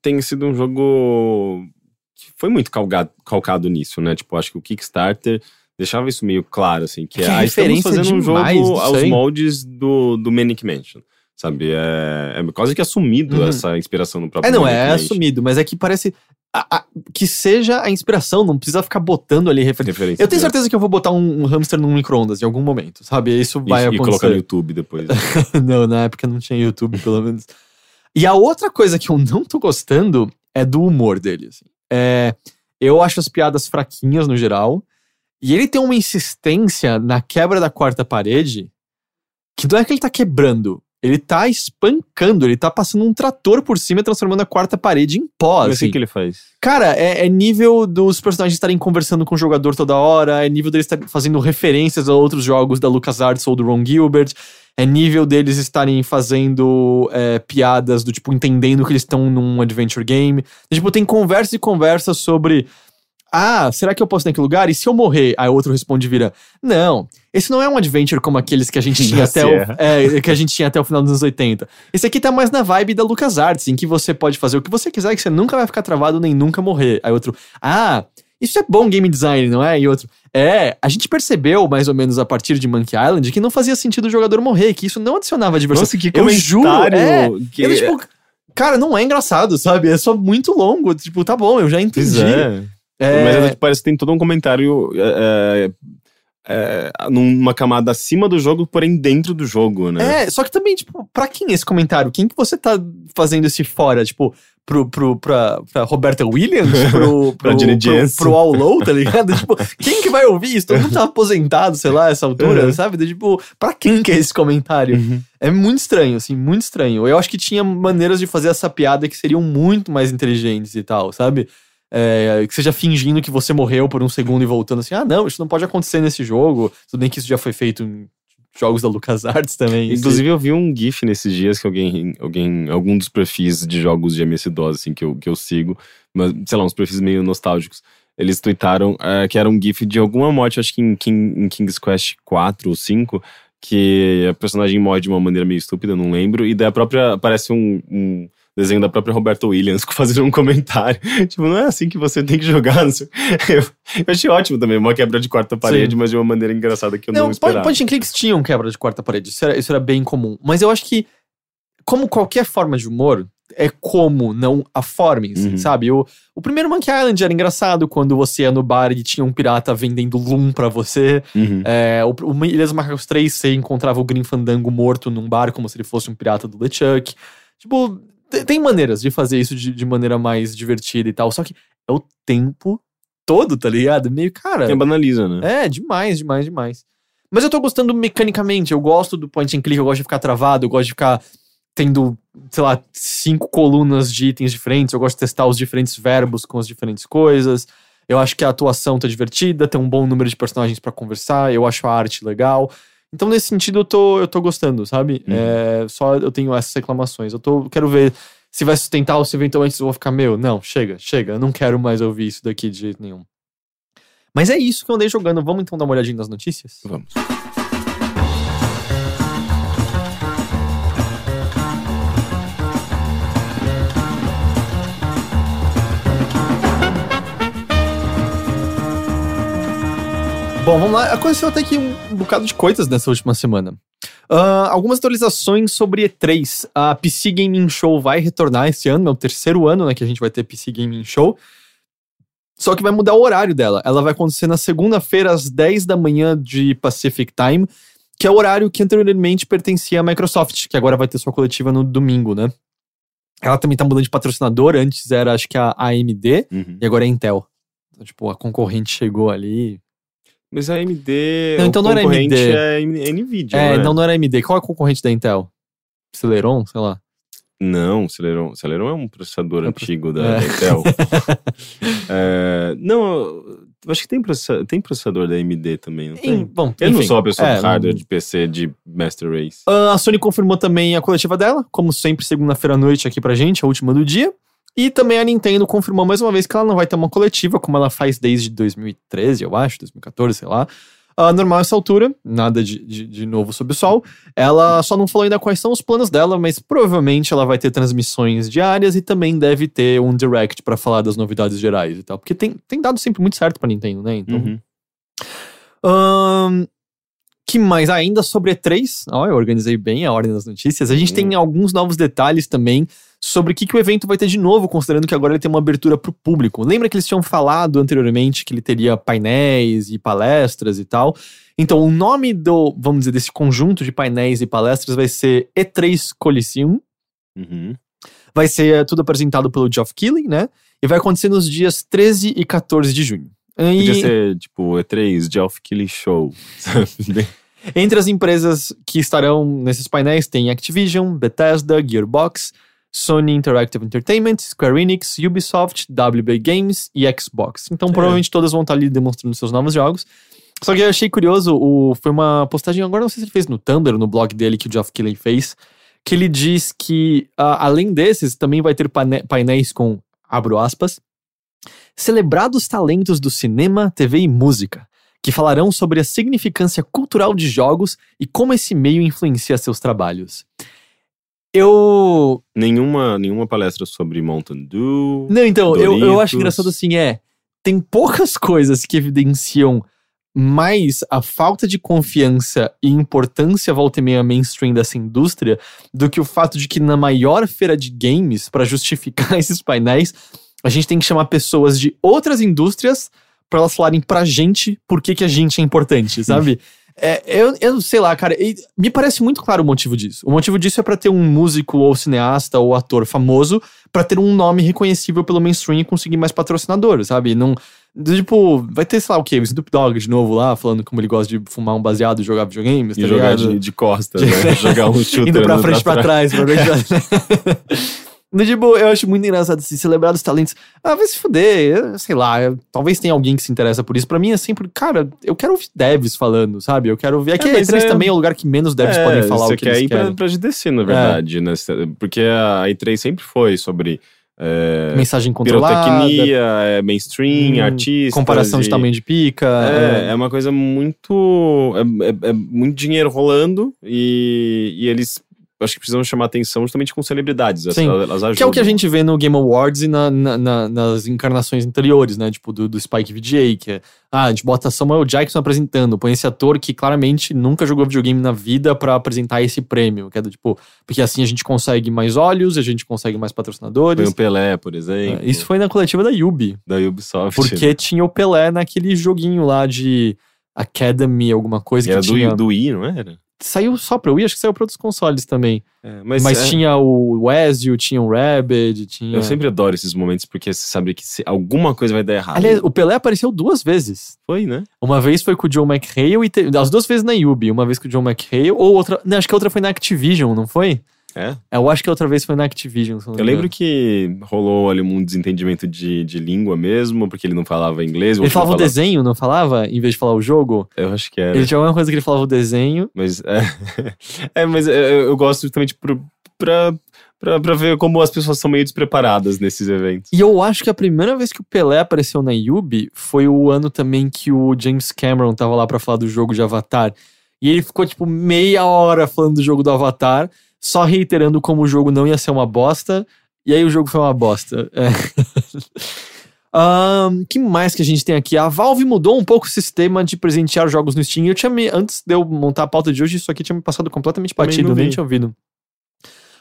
tenha sido um jogo que foi muito calgado, calcado nisso, né? Tipo, acho que o Kickstarter deixava isso meio claro, assim, que, Que ah, estamos fazendo um jogo aos moldes do, do Manic Mansion. Sabe? É, é quase que assumido Uhum. essa inspiração no próprio É, não, é assumido, mas é que parece. A- a- que seja a inspiração, não precisa ficar botando ali referência. Referência Eu tenho certeza que eu vou botar um, um hamster num micro-ondas em algum momento, sabe? Isso vai e, e colocar no acontecer. YouTube depois. não, na época não tinha YouTube, pelo menos. E a outra coisa que eu não tô gostando é do humor dele. assim. É, Eu acho as piadas fraquinhas no geral. E ele tem uma insistência na quebra da quarta parede que não é que ele tá quebrando. Ele tá espancando, ele tá passando um trator por cima e transformando a quarta parede em pó. Mas o assim. que que ele faz? Cara, é, é nível dos personagens estarem conversando com o jogador toda hora, é nível deles estarem fazendo referências a outros jogos da LucasArts ou do Ron Gilbert, é nível deles estarem fazendo é, piadas do tipo, entendendo que eles estão num adventure game. Tipo, tem conversa e conversa sobre. Ah, será que eu posso ir naquele lugar? E se eu morrer? Aí outro responde e vira: Não, esse não é um adventure como aqueles que a gente tinha até o, é, que a gente tinha até o final dos anos 80. Esse aqui tá mais na vibe da LucasArts, em que você pode fazer o que você quiser, que você nunca vai ficar travado nem nunca morrer. Aí outro, ah, isso é bom game design, não é? E outro, é, a gente percebeu mais ou menos a partir de Monkey Island que não fazia sentido o jogador morrer, que isso não adicionava diversão. Nossa, que Eu juro, é. que- Eu, tipo, cara, não é engraçado, sabe? É só muito longo. Tipo, tá bom, eu já entendi. Pois é. É, Mas é, parece que tem todo um comentário é, é, é, numa camada acima do jogo, porém dentro do jogo, né? É, só que também, tipo, pra quem esse comentário? Quem que você tá fazendo esse fora? Tipo, pro, pro, pra, pra Roberta Williams? Pro, Pra pro, Jenny pro, Jensen. pro All Low, tá ligado? tipo, quem que vai ouvir isso? Todo mundo tá aposentado, sei lá, essa altura, Uhum. sabe? Tipo, pra quem que é esse comentário? É muito estranho, assim, muito estranho. Eu acho que tinha maneiras de fazer essa piada que seriam muito mais inteligentes e tal, sabe? É, que seja fingindo que você morreu por um segundo e voltando assim, ah, não, isso não pode acontecer nesse jogo. Tudo bem que isso já foi feito em jogos da LucasArts também. Inclusive, eu vi um GIF nesses dias que alguém, alguém algum dos perfis de jogos de MS-DOS, assim, que eu, que eu sigo, mas, sei lá, uns perfis meio nostálgicos, eles tweetaram é, que era um GIF de alguma morte, acho que em, King, em King's Quest 4 ou 5, que a personagem morre de uma maneira meio estúpida, não lembro, e daí a própria, aparece um, um desenho da própria Roberta Williams fazendo um comentário, tipo, não é assim que você tem que jogar. Eu, eu achei ótimo também, uma quebra de quarta parede, Sim. mas de uma maneira engraçada que eu não, Não, esperava. point and clicks tinham quebra de quarta parede, isso era, isso era bem comum. Mas eu acho que, como qualquer forma de humor, é como, não a forma em si, Uhum. sabe? O, o primeiro Monkey Island era engraçado quando você ia no bar e tinha um pirata vendendo Loom pra você. Uhum. É, o, o Ilhas Macacos 3, você encontrava o Grim Fandango morto num bar como se ele fosse um pirata do LeChuck. Tipo, tem maneiras de fazer isso de, de maneira mais divertida e tal, só que é o tempo todo, tá ligado? Meio, cara... Quem banaliza, né? É, demais, demais, demais. Mas eu tô gostando mecanicamente. Eu gosto do point and click, eu gosto de ficar travado, eu gosto de ficar tendo, sei lá, cinco colunas de itens diferentes. Eu gosto de testar os diferentes verbos com as diferentes coisas. Eu acho que a atuação tá divertida, tem um bom número de personagens pra conversar, eu acho a arte legal. Então, nesse sentido, eu tô, eu tô gostando, sabe? Uhum. É, só eu tenho essas reclamações. Eu tô, quero ver se vai sustentar ou se eventualmente eu vou ficar, meu, não, chega, chega, eu não quero mais ouvir isso daqui de jeito nenhum. Mas é isso que eu andei jogando. Vamos então dar uma olhadinha nas notícias? Vamos. Bom, vamos lá. Aconteceu até que um bocado de coisas nessa última semana. Ah, algumas atualizações sobre E3. A PC Gaming Show vai retornar esse ano, é o terceiro ano né, que a gente vai ter PC Gaming Show. Só que vai mudar o horário dela. Ela vai acontecer na segunda-feira, às 10 da manhã de Pacific Time, que é o horário que anteriormente pertencia à Microsoft, que agora vai ter sua coletiva no domingo, né? Ela também tá mudando de patrocinador. Antes era, acho que a AMD, Uhum. e agora é a Intel. Então, tipo, a concorrente chegou ali. Mas a AMD. Não, então não era AMD. É Nvidia. É, não, não, não era AMD. Qual é a concorrente da Intel? Celeron, sei lá. Não, Celeron. Celeron é um processador É pro- antigo da, É. Intel. É, não, acho que tem, processa- tem processador da AMD também, não tem? Em- bom, Eu não enfim, sou uma pessoa é, de hardware de PC de Master Race. Ah, A Sony confirmou também a coletiva dela, como sempre, segunda-feira à noite aqui pra gente, a última do dia. E também a Nintendo confirmou mais uma vez que ela não vai ter uma coletiva, como ela faz desde 2013, eu acho, 2014, sei lá. Ah, normal essa altura, nada de, de, de novo sob o sol. Ela só não falou ainda quais são os planos dela, mas provavelmente ela vai ter transmissões diárias e também deve ter um direct pra falar das novidades gerais e tal. Porque tem, tem dado sempre muito certo pra Nintendo, né? Então, Uhum. Ahn, que mais? Ah, ainda sobre E3. Ó, eu organizei bem a ordem das notícias. A gente tem alguns novos detalhes também sobre o que, que o evento vai ter de novo, considerando que agora ele tem uma abertura para o público. Lembra que eles tinham falado anteriormente que ele teria painéis e palestras e tal? Então, o nome do, vamos dizer, desse conjunto de painéis e palestras vai ser E3 Coliseum. Uhum. Vai ser eh, tudo apresentado pelo Geoff Keighley, né? e vai acontecer nos dias 13 e 14 de junho. E Podia ser, tipo, E3, Geoff Keighley Show. entre as empresas que estarão nesses painéis tem Activision, Bethesda, Gearbox, Sony Interactive Entertainment, Square Enix, Ubisoft, WB Games e Xbox. Então provavelmente todas vão estar ali demonstrando seus novos jogos. Só que eu achei curioso, o, foi uma postagem, agora não sei se ele fez no Tumblr, no blog dele que o Geoff Keighley fez, que ele diz que, ah, além desses, também vai ter painéis com, abro aspas, celebrados talentos do cinema, TV e música, que falarão sobre a significância cultural de jogos e como esse meio influencia seus trabalhos. Eu. nenhuma, nenhuma palestra sobre Mountain Dew. Não, então, eu, eu acho engraçado assim, é. Tem poucas coisas que evidenciam mais a falta de confiança e importância volta e meia mainstream dessa indústria do que o fato de que na maior feira de games, pra justificar esses painéis, a gente tem que chamar pessoas de outras indústrias pra elas falarem pra gente por que, que a gente é importante, sabe? É, eu, eu sei lá, cara, e me parece muito claro o motivo disso. O motivo disso é pra ter um músico ou cineasta ou ator famoso pra ter um nome reconhecível pelo mainstream e conseguir mais patrocinadores, sabe? Não, tipo, vai ter, sei lá o quê, o Snoop Dogg de novo lá, falando como ele gosta de fumar um baseado e jogar videogames, E tá jogar ligado? de, de costas, né? jogar um chute Indo pra frente e pra trás, pra frente e pra trás. No, tipo, eu acho muito engraçado assim, celebrar os talentos. Ah, vai se fuder, eu- sei lá, eu- talvez tenha alguém que se interessa por isso. Pra mim é sempre, cara, eu quero ouvir devs falando, sabe? Eu quero ouvir. Aqui É, é, mas E3 é- também é o lugar que menos devs É, podem falar você o que quer eles ir pra, querem. pra GDC, na verdade, né? Porque a E3 sempre foi sobre é, Mensagem controlada, pirotecnia, é, mainstream, hum, artistas. comparação de e- tamanho de pica. É, é uma coisa muito. É, é- é muito dinheiro rolando e, e eles acho que precisam chamar atenção justamente com celebridades. Sim. Elas, elas ajudam. Que é o que a gente vê no Game Awards e na- na- na- nas encarnações anteriores, né? Tipo, do, do Spike VGA, que é. Ah, a gente bota Samuel Jackson apresentando, põe esse ator que claramente nunca jogou videogame na vida pra apresentar esse prêmio. Que é do tipo. Porque assim a gente consegue mais olhos, a gente consegue mais Põe patrocinadores. o Pelé, por exemplo. É, Isso foi na coletiva da Yubi. da Ubisoft. Porque tinha o Pelé naquele joguinho lá de Academy, alguma coisa E que era tinha. do, do Wii, não era? Saiu só pra Wii, acho que saiu pra outros consoles também. É, Mas, é- tinha o Ezio, tinha o Rabid, tinha. Eu sempre adoro esses momentos porque você sabe que se- alguma coisa vai dar errado. Aliás, o Pelé apareceu duas vezes. Foi, né? Uma vez foi com o John McHale e te... as duas vezes na Yubi. Uma vez com o John McHale, ou outra. Não, acho que a outra foi na Activision, não foi? É. Eu acho que a outra vez foi na Activision. Eu lembro que rolou ali um desentendimento de, de língua mesmo, porque ele não falava inglês. Ele falava não o desenho, não falava? Em vez de falar o jogo? Eu acho que era. Ele tinha alguma coisa que ele falava o desenho. Mas, é, é, mas é, eu gosto justamente pro, pra, pra, pra ver como as pessoas são meio despreparadas nesses eventos. E eu acho que a primeira vez que o Pelé apareceu na Yubi foi o ano também que o James Cameron tava lá pra falar do jogo de Avatar. E ele ficou, tipo, meia hora falando do jogo do Avatar, só reiterando como o jogo não ia ser uma bosta. E aí o jogo foi uma bosta. É. Ahn, que mais que a gente tem aqui? A Valve mudou um pouco o sistema de presentear jogos no Steam. Eu tinha me, antes de eu montar a pauta de hoje, isso aqui tinha me passado completamente batido, não nem tinha ouvido.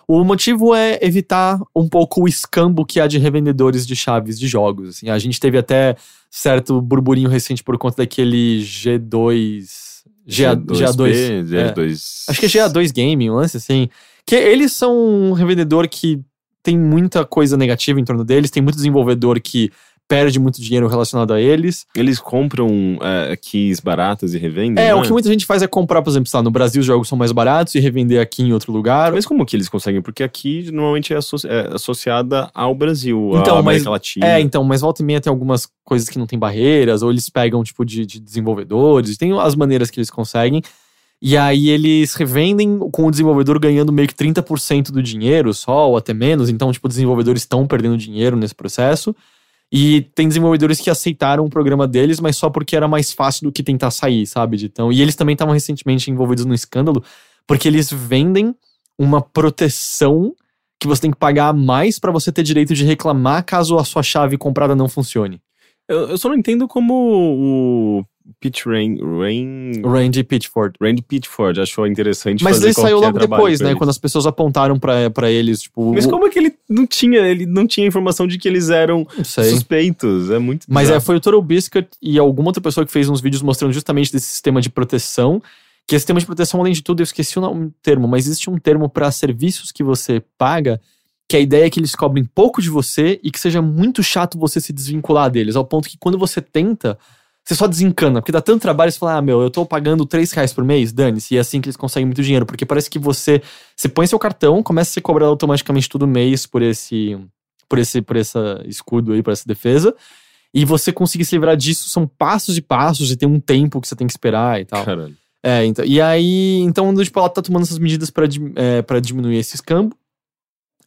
O motivo é evitar um pouco o escambo que há de revendedores de chaves de jogos. Assim, a gente teve até certo burburinho recente por conta daquele G2. GA, GA2. é. GA2. Acho que é GA2 Game, um lance assim. Que eles são um revendedor que tem muita coisa negativa em torno deles, tem muito desenvolvedor que perde muito dinheiro relacionado a eles. Eles compram é, keys baratas e revendem. É, o que muita gente faz é comprar, por exemplo, lá, no Brasil os jogos são mais baratos e revender aqui em outro lugar. Mas como que eles conseguem? Porque aqui normalmente é, associ- é associada ao Brasil, Então, à mas- América Latina. É, então, mas volta e meia tem algumas coisas que não tem barreiras, ou eles pegam, tipo, de, de desenvolvedores, tem as maneiras que eles conseguem. E aí eles revendem com o desenvolvedor ganhando meio que 30% do dinheiro só, ou até menos. Então, tipo, desenvolvedores estão perdendo dinheiro nesse processo. E tem desenvolvedores que aceitaram o programa deles, mas só porque era mais fácil do que tentar sair, sabe? Então, e eles também estavam recentemente envolvidos no escândalo, porque eles vendem uma proteção que você tem que pagar mais pra você ter direito de reclamar caso a sua chave comprada não funcione. Eu, eu só não entendo como o Pitch Rain, Rain, Randy Pitchford. Randy Pitchford achou interessante Mas ele saiu logo depois, né? Quando as pessoas apontaram pra, pra eles, tipo. Mas como é que ele não tinha, ele não tinha informação de que eles eram suspeitos? É muito Mas é, foi o Total Biscuit e alguma outra pessoa que fez uns vídeos mostrando justamente desse sistema de proteção. Que esse sistema de proteção, além de tudo, eu esqueci o nome- termo, mas existe um termo para serviços que você paga que a ideia é que eles cobrem pouco de você e que seja muito chato você se desvincular deles, ao ponto que quando você tenta, você só desencana, porque dá tanto trabalho, você fala, ah, meu, eu tô pagando 3 reais por mês, dane-se, e é assim que eles conseguem muito dinheiro, porque parece que você, você põe seu cartão, começa a ser cobrado automaticamente todo mês por esse, por esse, por essa escudo aí, por essa defesa, e você conseguir se livrar disso são passos e passos, e tem um tempo que você tem que esperar e tal. Caralho. É, então, e aí, então, tipo, ela tá tomando essas medidas para é, pra diminuir esse escambo.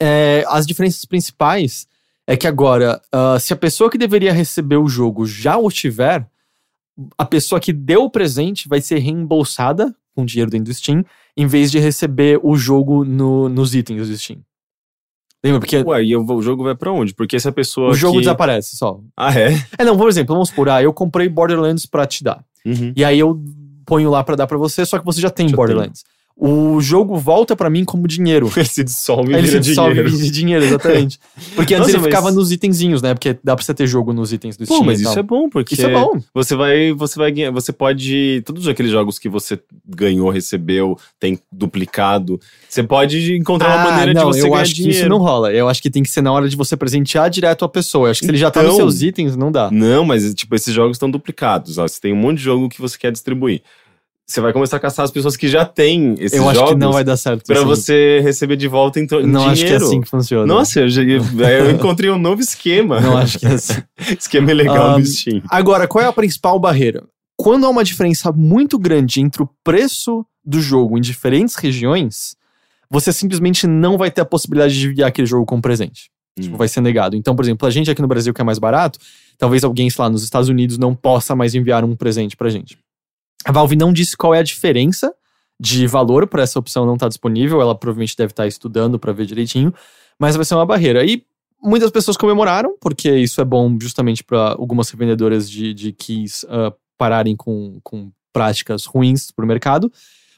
É, as diferenças principais é que agora, uh, se a pessoa que deveria receber o jogo já o tiver, a pessoa que deu o presente vai ser reembolsada com dinheiro dentro do Steam, em vez de receber o jogo no, nos itens do Steam. Lembra? Porque Ué, e o jogo vai pra onde? Porque se a pessoa. o jogo que... desaparece só. Ah, é? É, não, por exemplo, vamos supor, ah, eu comprei Borderlands pra te dar. Uhum. E aí eu ponho lá pra dar pra você, só que você já tem Já Borderlands. O jogo volta pra mim como dinheiro. Ele se dissolve ele se dissolve dinheiro. de dinheiro, exatamente. Porque antes Nossa, ele mas- ficava nos itenzinhos, né? Porque dá pra você ter jogo nos itens do Pô, Steam. mas e isso é bom, porque Isso é bom. você vai, você vai ganhar, você pode, todos aqueles jogos que você ganhou, recebeu, tem duplicado, você pode encontrar uma Ah, maneira não, de você eu ganhar acho que dinheiro. isso não rola. Eu acho que tem que ser na hora de você presentear direto a pessoa. Eu acho que se ele já tá nos Então- seus itens, não dá. Não, mas tipo, esses jogos estão duplicados, ó, você tem um monte de jogo que você quer distribuir. Você vai começar a caçar as pessoas que já têm esses eu acho que não vai dar certo. pra assim. você receber de volta em, to- em Não dinheiro. acho que é assim que funciona. Nossa, eu, eu encontrei um novo esquema. Não acho que é assim. esquema legal Um, do Steam. Agora, qual é a principal barreira? Quando há uma diferença muito grande entre o preço do jogo em diferentes regiões, você simplesmente não vai ter a possibilidade de enviar aquele jogo como presente. Tipo, Hum. vai ser negado. Então, por exemplo, a gente aqui no Brasil que é mais barato, talvez alguém, sei lá, nos Estados Unidos não possa mais enviar um presente pra gente. A Valve não disse qual é a diferença de valor para essa opção não estar disponível. Ela provavelmente deve estar estudando para ver direitinho, mas vai ser uma barreira. E muitas pessoas comemoraram, porque isso é bom justamente para algumas revendedoras de, de keys ah, pararem com, com práticas ruins pro mercado.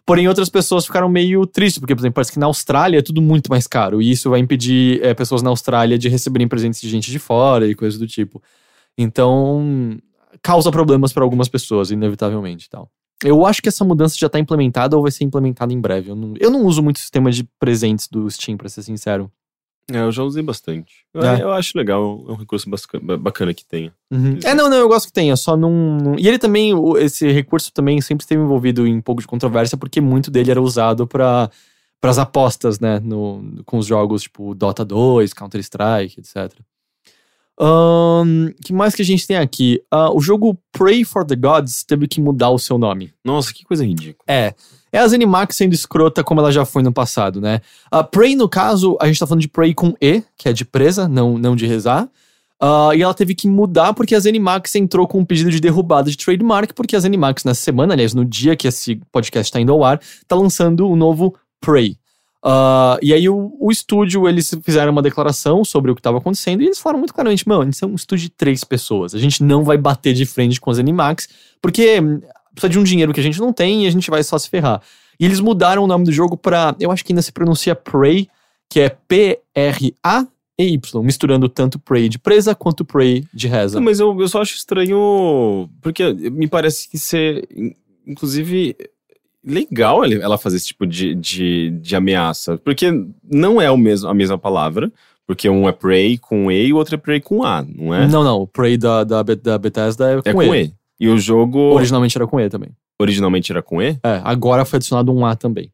Porém, outras pessoas ficaram meio tristes, porque, por exemplo, parece que na Austrália é tudo muito mais caro. E isso vai impedir eh, pessoas na Austrália de receberem presentes de gente de fora e coisas do tipo. Então, causa problemas para algumas pessoas, inevitavelmente tal. Eu acho que essa mudança já tá implementada ou vai ser implementada em breve. Eu não, eu não uso muito o sistema de presentes do Steam, pra ser sincero. É, eu já usei bastante. Eu, É. eu acho legal, é um recurso bacana que tenha. É, não, não, eu gosto que tenha, só não. não- E ele também, esse recurso também sempre esteve envolvido em um pouco de controvérsia, porque muito dele era usado para as apostas, né? No, com os jogos tipo Dota 2, Counter-Strike, etc. O que mais que a gente tem aqui? Ah, o jogo Pray for the Gods teve que mudar o seu nome. Nossa, que coisa ridícula. É. É a Zenimax sendo escrota como ela já foi no passado, né? A Prey, no caso, a gente tá falando de Prey com E, que é de presa, não, não de rezar. Ah, e ela teve que mudar porque a Zenimax entrou com um pedido de derrubada de trademark, porque a Zenimax, nessa semana, aliás, no dia que esse podcast tá indo ao ar, tá lançando o novo Prey. Ah, e aí o, o estúdio, eles fizeram uma declaração sobre o que estava acontecendo e eles falaram muito claramente, mano, isso é um estúdio de três pessoas. A gente não vai bater de frente com a Zenimax, porque hum, precisa de um dinheiro que a gente não tem e a gente vai só se ferrar. E eles mudaram o nome do jogo pra, eu acho que ainda se pronuncia Prey, que é P-R-A-E-Y, misturando tanto Prey de presa quanto Prey de reza. Mas eu, eu só acho estranho, porque me parece que ser, in- inclusive, legal ela fazer esse tipo de, de, de ameaça. Porque não é o mesmo, a mesma palavra, porque um é Prey com E e o outro é Prey com A, não é? Não, não, o Prey da, da, da Bethesda é com, É com e. E. E o jogo Originalmente era com E também. originalmente era com E? É, agora foi adicionado um A também.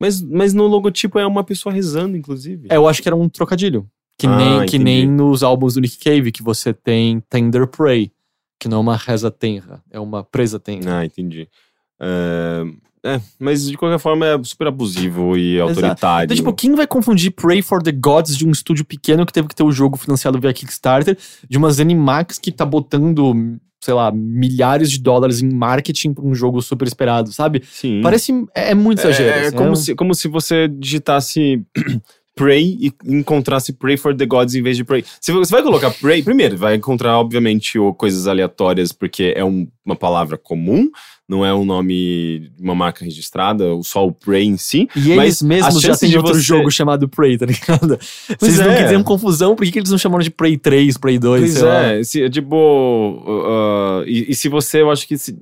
Mas, mas no logotipo é uma pessoa rezando, inclusive. É, eu acho que era um trocadilho. Que, Ah, nem, que entendi. nem nos álbuns do Nick Cave, que você tem Tender Prey, que não é uma reza tenra, é uma presa tenra. Ah, entendi. É, é, mas de qualquer forma é super abusivo e autoritário. Então, tipo, quem vai confundir Pray for the Gods de um estúdio pequeno que teve que ter o jogo financiado via Kickstarter, de uma Zenimax que tá botando, sei lá, milhares de dólares em marketing pra um jogo super esperado, sabe? Sim. Parece. É, é muito exagero. É, é como, um- se, como se você digitasse Pray e encontrasse Pray for the Gods em vez de Pray. Você vai colocar Pray, primeiro, vai encontrar, obviamente, coisas aleatórias, porque é um- uma palavra comum, não é um nome de uma marca registrada, só o Pray em si. E Mas eles mesmos já têm outro você- jogo chamado Prey, tá ligado? Vocês não é. quiserem confusão, por que, que eles não chamaram de Prey 3, Prey 2, Pois sei lá? é, se, tipo, uh, e, e se você, eu acho que se-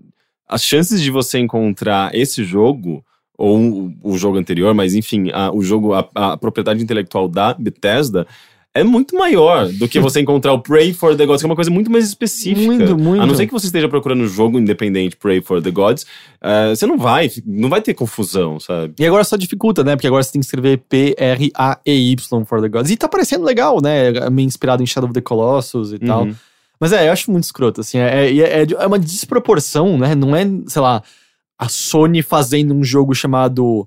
as chances de você encontrar esse jogo ou um- o jogo anterior, mas enfim, a- o jogo, a, a propriedade intelectual da Bethesda é muito maior do que você encontrar o Pray for the Gods, que é uma coisa muito mais específica. Muito, muito. A não ser que você esteja procurando um jogo independente Pray for the Gods, eh, você não vai, não vai ter confusão, sabe? E agora só dificulta, né? Porque agora você tem que escrever P-R-A-E-Y for the Gods. E tá parecendo legal, né? Meio inspirado em Shadow of the Colossus e tal. Uhum. Mas é, eu acho muito escroto, assim. É, é, é, é uma desproporção, né? Não é, sei lá, a Sony fazendo um jogo chamado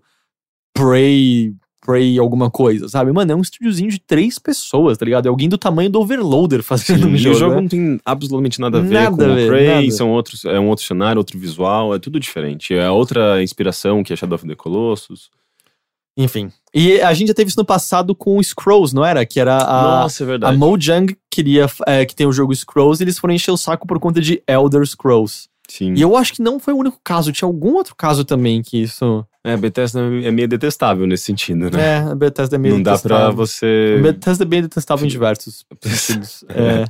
Prey. Prey alguma coisa, sabe? Mano, é um estúdiozinho de três pessoas, tá ligado? É alguém do tamanho do Overloader fazendo um e jogo. o jogo né? não tem absolutamente nada a ver Nada com a ver, Prey, nada. são outros, é um outro cenário, outro visual, é tudo diferente. É outra inspiração que é Shadow of the Colossus. Enfim. E a gente já teve isso no passado com o Scrolls, não era? Que era a. Nossa, é A verdade. Mojang queria é, que tem o jogo Scrolls e eles foram encher o saco por conta de Elder Scrolls. Sim. E eu acho que não foi o único caso, tinha algum outro caso também que isso. É, Bethesda é meio detestável nesse sentido, né? É, a Bethesda é meio não dá pra detestável. você. A Bethesda é bem detestável em diversos sentidos. É.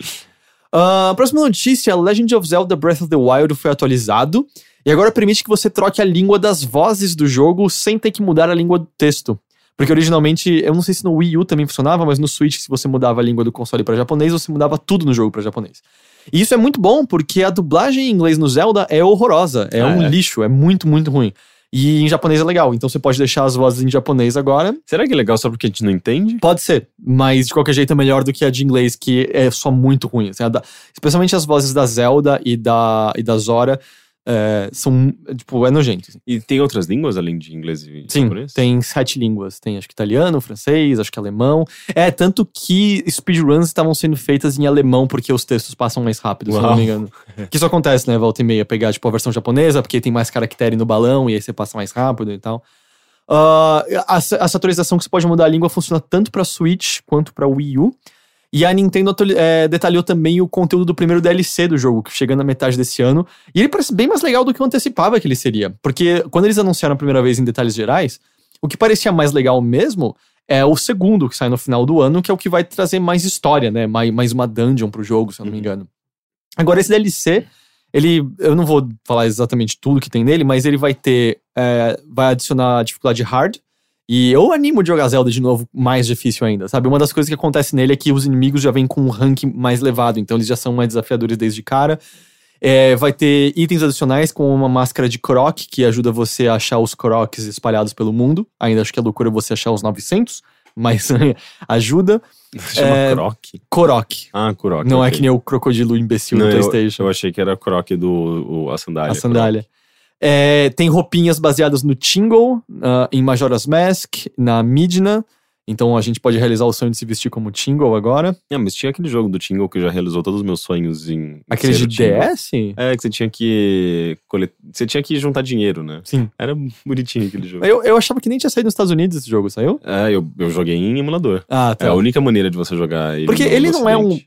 Ah, próxima notícia: Legend of Zelda Breath of the Wild foi atualizado e agora permite que você troque a língua das vozes do jogo sem ter que mudar a língua do texto. Porque originalmente, eu não sei se no Wii U também funcionava, mas no Switch, se você mudava a língua do console para japonês, você mudava tudo no jogo para japonês. E isso é muito bom, porque a dublagem em inglês no Zelda é horrorosa. É Ah, um é? lixo, é muito, muito ruim. E em japonês é legal, então você pode deixar as vozes em japonês agora. Será que é legal só porque a gente não entende? Pode ser, mas de qualquer jeito é melhor do que a de inglês, que é só muito ruim. assim, da- especialmente as vozes da Zelda e da, e da Zora é, são, tipo, é nojento. assim. E tem outras línguas além de inglês e Sim, japonês? tem sete línguas. Tem acho que italiano, francês, acho que alemão. É, tanto que speedruns estavam sendo feitas em alemão porque os textos passam mais rápido, se eu não Uau. me engano. Que isso acontece, né? Volta e meia, pegar tipo a versão japonesa, porque tem mais caractere no balão e aí você passa mais rápido e tal. Ah, essa, essa atualização que você pode mudar a língua funciona tanto pra Switch quanto pra Wii U. E a Nintendo eh, detalhou também o conteúdo do primeiro DLC do jogo, que chega na metade desse ano. E ele parece bem mais legal do que eu antecipava que ele seria. Porque quando eles anunciaram a primeira vez em detalhes gerais, o que parecia mais legal mesmo é o segundo, que sai no final do ano, que é o que vai trazer mais história, né? Mais, mais uma dungeon pro jogo, se eu não me engano. Agora, esse DLC, ele. Eu não vou falar exatamente tudo que tem nele, mas ele vai ter. eh, vai adicionar a dificuldade hard. E eu animo de jogar Zelda de novo mais difícil ainda, sabe? Uma das coisas que acontece nele é que os inimigos já vêm com um rank mais elevado, então eles já são mais desafiadores desde cara. É, vai ter itens adicionais com uma máscara de Korok, que ajuda você a achar os Koroks espalhados pelo mundo. Ainda acho que é loucura você achar os 900, mas ajuda. Chama É, Croc? Korok. Ah, Kurok. Não é ok. que nem o crocodilo imbecil Não, do eu, PlayStation. eu achei que era Croc do o- a sandália. a sandália. É, tem roupinhas baseadas no Tingle, ah, em Majora's Mask, na Midna. Então a gente pode realizar o sonho de se vestir como Tingle agora. Ah, mas tinha aquele jogo do Tingle que já realizou todos os meus sonhos em. Aquele de. DS? É, que você tinha que. colet- Você tinha que juntar dinheiro, né? Sim. Era bonitinho aquele jogo. Eu, eu achava que nem tinha saído nos Estados Unidos esse jogo, saiu? É, eu, eu joguei em emulador. Ah, tá. É a única maneira de você jogar ele. Porque ele não é um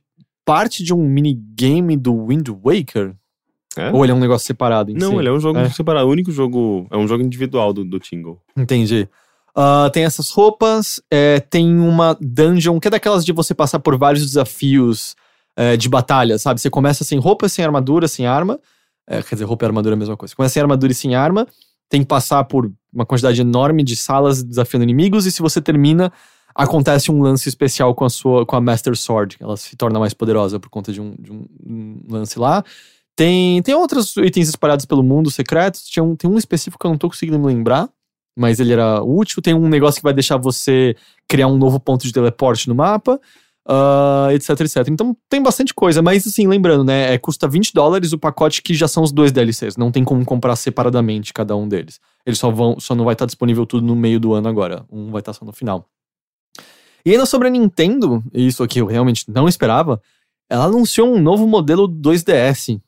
parte de um minigame do Wind Waker? É? Ou ele é um negócio separado em Não, si? ele é um jogo É. separado. O único jogo. É um jogo individual do, do Tingle. Entendi. Ah, tem essas roupas, é, tem uma dungeon que é daquelas de você passar por vários desafios é, de batalha, sabe? Você começa sem roupa, sem armadura, sem arma. É, quer dizer, roupa e armadura é a mesma coisa. Você começa sem armadura e sem arma, tem que passar por uma quantidade enorme de salas desafiando inimigos, e se você termina, acontece um lance especial com a sua com a Master Sword. Ela se torna mais poderosa por conta de um, de um- um lance lá. Tem, tem outros itens espalhados pelo mundo secretos. Tinha um, tem um específico que eu não tô conseguindo me lembrar mas ele era útil. Tem um negócio que vai deixar você criar um novo ponto de teleporte no mapa, ah, etc, etc. Então tem bastante coisa, mas assim, lembrando, né, é, custa 20 dólares o pacote que já são os dois DLCs. Não tem como comprar separadamente cada um deles. Eles só vão, só não vai estar disponível tudo no meio do ano agora. Um vai estar só no final. E ainda sobre a Nintendo, isso aqui eu realmente não esperava, ela anunciou um novo modelo 2DS.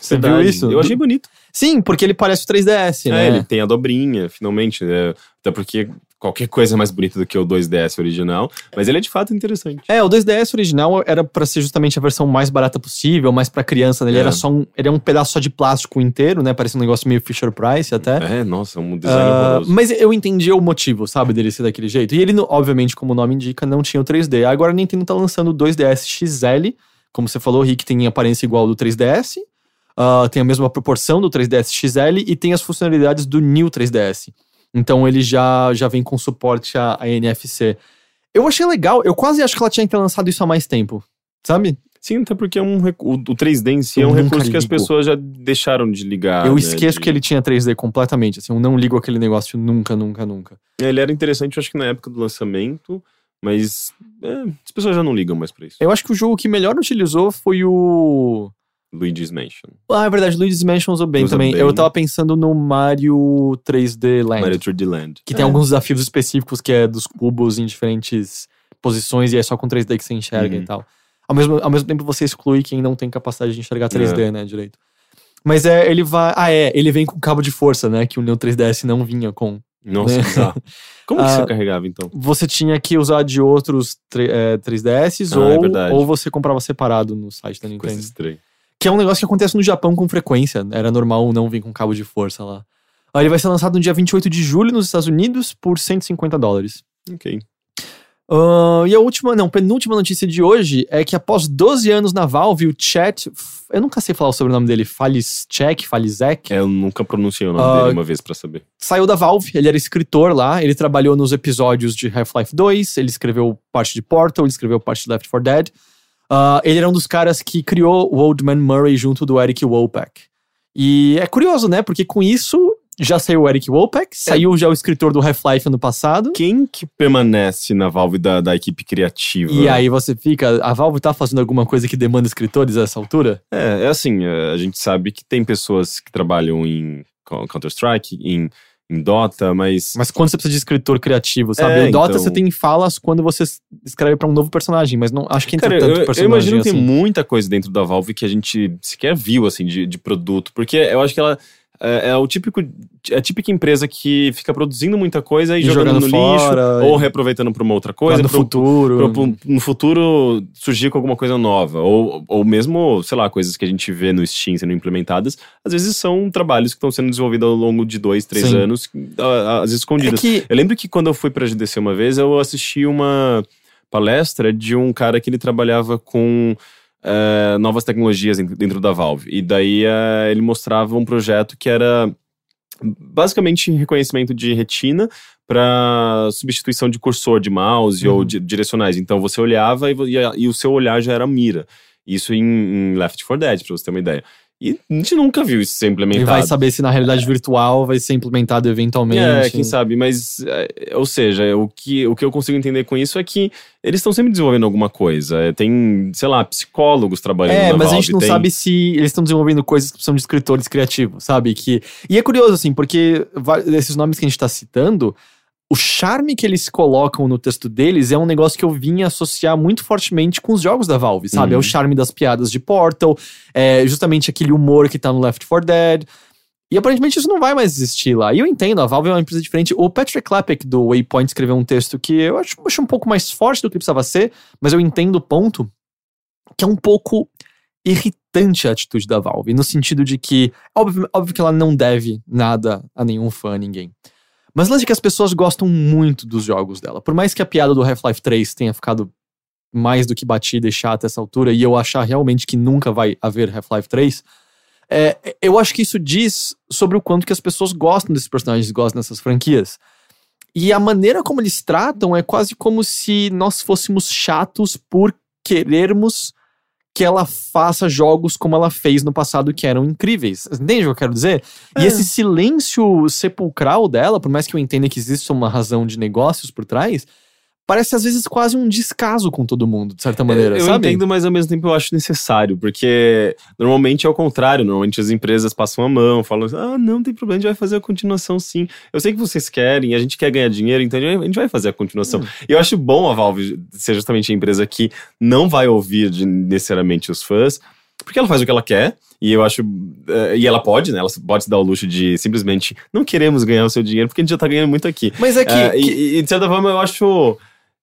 Você viu isso? Eu achei bonito. Sim, porque ele parece o 3DS, É, né? ele tem a dobrinha, finalmente. né? Até porque qualquer coisa é mais bonita do que o 2DS original. Mas ele é de fato interessante. É, o 2DS original era pra ser justamente a versão mais barata possível, mais pra criança, né? Ele É. era só um, ele é um pedaço só de plástico inteiro, né? Parece um negócio meio Fisher Price até. É, nossa, um design Ah, horroroso. mas eu entendi o motivo, sabe, dele ser daquele jeito. E ele, obviamente, como o nome indica, não tinha o 3D. Agora a Nintendo tá lançando o 2DS XL, como você falou, Rick tem aparência igual ao do 3DS, ah, tem a mesma proporção do 3DS XL e tem as funcionalidades do New 3DS. Então ele já, já vem com suporte a, a NFC. Eu achei legal, eu quase acho que ela tinha que ter lançado isso há mais tempo, sabe? Sim, até porque é um o, o 3D em si Eu é um recurso que as pessoas já deixaram de ligar. eu né, esqueço de- que ele tinha 3D completamente, assim, eu não ligo aquele negócio nunca, nunca, nunca. Ele era interessante, eu acho que na época do lançamento, mas é, as pessoas já não ligam mais pra isso. Eu acho que o jogo que melhor utilizou foi o. Luigi's Mansion. Ah, é verdade, Luigi's Mansion usou bem Usa também. bem. Eu tava pensando no Mario 3D Land. Mario 3D Land. Que tem alguns desafios específicos que é dos cubos em diferentes posições e é só com 3D que você enxerga Uhum. e tal. Ao mesmo, ao mesmo tempo você exclui quem não tem capacidade de enxergar 3D, É. né, direito. Mas é, ele vai. Ah, é, ele vem com cabo de força, né? Que o Neo 3DS não vinha com. Nossa, Né? bizarro. Como que Ah, você carregava então? Você tinha que usar de outros tre- é, 3DS Ah, é ou, verdade. ou você comprava separado no site da Coisa Nintendo. estranha. Que é um negócio que acontece no Japão com frequência. Era normal não vir com cabo de força lá. Aí ele vai ser lançado no dia 28 de julho nos Estados Unidos por 150 dólares. Ok. Ah, e a última, não, penúltima notícia de hoje é que após 12 anos na Valve, o Chat, eu nunca sei falar o sobrenome dele, Falischek, Falizek, É, eu nunca pronunciei o nome Ah, dele uma vez pra saber. saiu da Valve, ele era escritor lá, ele trabalhou nos episódios de Half-Life 2, ele escreveu parte de Portal, ele escreveu parte de Left 4 Dead. Ah, ele era um dos caras que criou o Old Man Murray junto do Eric Wolpack. E é curioso, né? Porque com isso já saiu o Eric Wolpack, saiu já o escritor do Half-Life ano passado. Quem que permanece na Valve da, da equipe criativa? E aí você fica, a Valve tá fazendo alguma coisa que demanda escritores a essa altura? É, é assim, é, a gente sabe que tem pessoas que trabalham em Co- Counter-Strike, em, em Dota, mas... Mas quando você precisa de escritor criativo, sabe? É, o Dota então- você tem falas quando você escreve pra um novo personagem, mas não acho que entra Cara, tanto eu, eu personagem imagino que assim. tem muita coisa dentro da Valve que a gente sequer viu, assim, de, de produto. Porque eu acho que ela é, é o típico... É a típica empresa que fica produzindo muita coisa e, E jogando, jogando no fora, lixo, ou e- reaproveitando pra uma outra coisa. no futuro. pro- no futuro surgir com alguma coisa nova. Ou, ou mesmo, sei lá, coisas que a gente vê no Steam sendo implementadas, às vezes são trabalhos que estão sendo desenvolvidos ao longo de dois, três Sim. anos, às vezes é escondidas. que Eu lembro que quando eu fui pra GDC uma vez, eu assisti uma palestra de um cara que ele trabalhava com eh, novas tecnologias dentro- da Valve. E daí eh, ele mostrava um projeto que era basicamente reconhecimento de retina para substituição de cursor de mouse Uhum. ou de direcionais. Então você olhava e, e e o seu olhar já era mira. Isso em, em Left 4 Dead, pra você ter uma ideia. E a gente nunca viu isso ser implementado. vai saber se na realidade virtual vai ser implementado eventualmente. É, quem sabe, mas, é, ou seja, o que, o que eu consigo entender com isso é que eles estão sempre desenvolvendo alguma coisa. É, Tem, sei lá, psicólogos trabalhando É, na mas a Valve, gente não tem- sabe se eles estão desenvolvendo coisas que precisam de escritores criativos, sabe? Que... E é curioso, assim, porque esses nomes que a gente tá citando, o charme que eles colocam no texto deles é um negócio que eu vim associar muito fortemente com os jogos da Valve, sabe? É o Uhum. charme das piadas de Portal, é justamente aquele humor que tá no Left 4 Dead. E aparentemente isso não vai mais existir lá. E eu entendo, a Valve é uma empresa diferente. O Patrick Klepek do Waypoint escreveu um texto que eu acho, acho um pouco mais forte do que precisava ser, mas eu entendo o ponto, que é um pouco irritante a atitude da Valve, no sentido de que, óbvio, óbvio que ela não deve nada a nenhum fã, a ninguém. Mas lance é que as pessoas gostam muito dos jogos dela. Por mais que a piada do Half-Life 3 tenha ficado mais do que batida e chata essa altura, e eu achar realmente que nunca vai haver Half-Life 3, é, eu acho que isso diz sobre o quanto que as pessoas gostam desses personagens, gostam dessas franquias. E a maneira como eles tratam é quase como se nós fôssemos chatos por querermos que ela faça jogos como ela fez no passado que eram incríveis. Entende o que eu quero dizer? E esse silêncio sepulcral dela, por mais que eu entenda que existe uma razão de negócios por trás, parece às vezes quase um descaso com todo mundo, de certa maneira, É, eu entendo, mas ao mesmo tempo eu acho necessário, porque normalmente é o contrário, normalmente as empresas passam a mão, falam assim, ah, não tem problema, a gente vai fazer a continuação sim. Eu sei que vocês querem, a gente quer ganhar dinheiro, então a gente vai fazer a continuação. Hum. E eu acho bom a Valve ser justamente a empresa que não vai ouvir de- necessariamente os fãs, porque ela faz o que ela quer, e eu acho. eh, e ela pode, né? Ela pode se dar o luxo de simplesmente não queremos ganhar o seu dinheiro, porque a gente já tá ganhando muito aqui. Mas é que, É, que- e, e, de certa forma eu acho.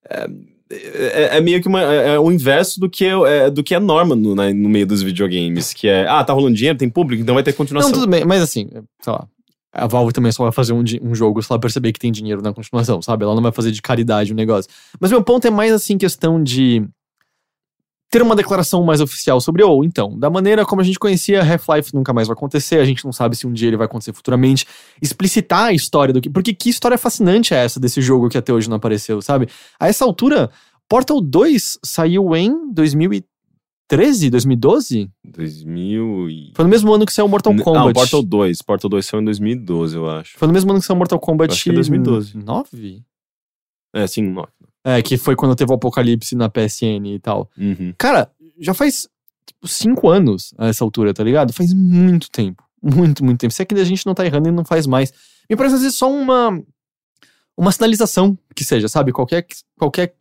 É, é- é meio que uma, é, é o inverso do que é, do que é norma no, né, no meio dos videogames, que é, ah, tá rolando dinheiro, tem público, então vai ter continuação. Não, tudo bem, mas assim, sei lá. A Valve também só vai fazer um, um jogo se ela perceber que tem dinheiro na continuação, sabe? Ela não vai fazer de caridade o negócio. Mas meu ponto é mais assim, questão de. Ter uma declaração mais oficial sobre, ou então, da maneira como a gente conhecia, Half-Life nunca mais vai acontecer, a gente não sabe se um dia ele vai acontecer futuramente. Explicitar a história do que. Porque que história fascinante é essa desse jogo que até hoje não apareceu, sabe? A essa altura, Portal 2 saiu em 2013, 2012? 2000 e... Foi no mesmo ano que saiu Mortal Kombat. Não, Portal 2. Portal 2 saiu em 2012, eu acho. Foi no mesmo ano que saiu Mortal Kombat. Acho que é 2012. 9? É, sim, não. É, que foi quando teve o Apocalipse na PSN e tal. Uhum. Cara, já faz tipo, cinco anos a essa altura, tá ligado? Faz muito tempo. Muito, muito tempo. Se é que a gente não tá errando e não faz mais. Me parece às vezes só uma. Uma sinalização que seja, sabe? Qualquer. Qualquer.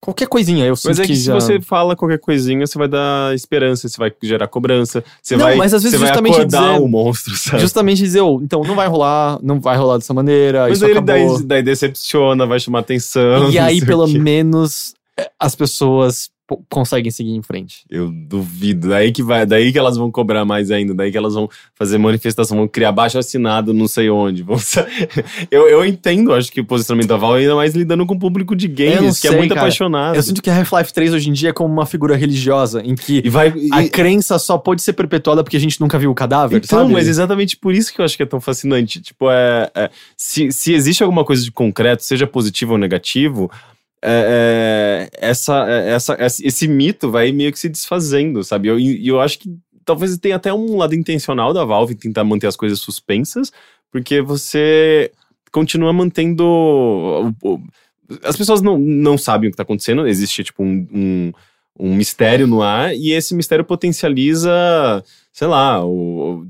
Qualquer coisinha. Eu Mas sinto é que, se já... você fala qualquer coisinha, você vai dar esperança, você vai gerar cobrança, você Não, vai, mas às vezes você vai justamente acordar dizer- o monstro, sabe? Justamente dizer, oh, então não vai rolar, não vai rolar dessa maneira, mas aí ele daí, daí decepciona, vai chamar atenção. E aí, pelo menos, eh, as pessoas conseguem seguir em frente. Eu duvido. Daí que vai, daí que elas vão cobrar mais ainda, daí que elas vão fazer manifestação, vão criar baixo assinado, não sei onde. Eu, eu entendo, acho que o posicionamento da Valve ainda mais lidando com o público de games, que é sei, muito cara. apaixonado. Eu sinto que Half-Life 3 hoje em dia é como uma figura religiosa, em que E vai. e- a crença só pode ser perpetuada porque a gente nunca viu o cadáver, Então, sabe? mas exatamente por isso que eu acho que é tão fascinante. Tipo, é, é, se, se existe alguma coisa de concreto, seja positivo ou negativo, é, é, essa, é, essa, esse mito vai meio que se desfazendo, sabe? Eu- E eu, acho que talvez tenha até um lado intencional da Valve tentar manter as coisas suspensas, porque você continua mantendo. As pessoas não, não sabem o que está acontecendo, existe tipo um- um um mistério no ar e esse mistério potencializa, sei lá, o,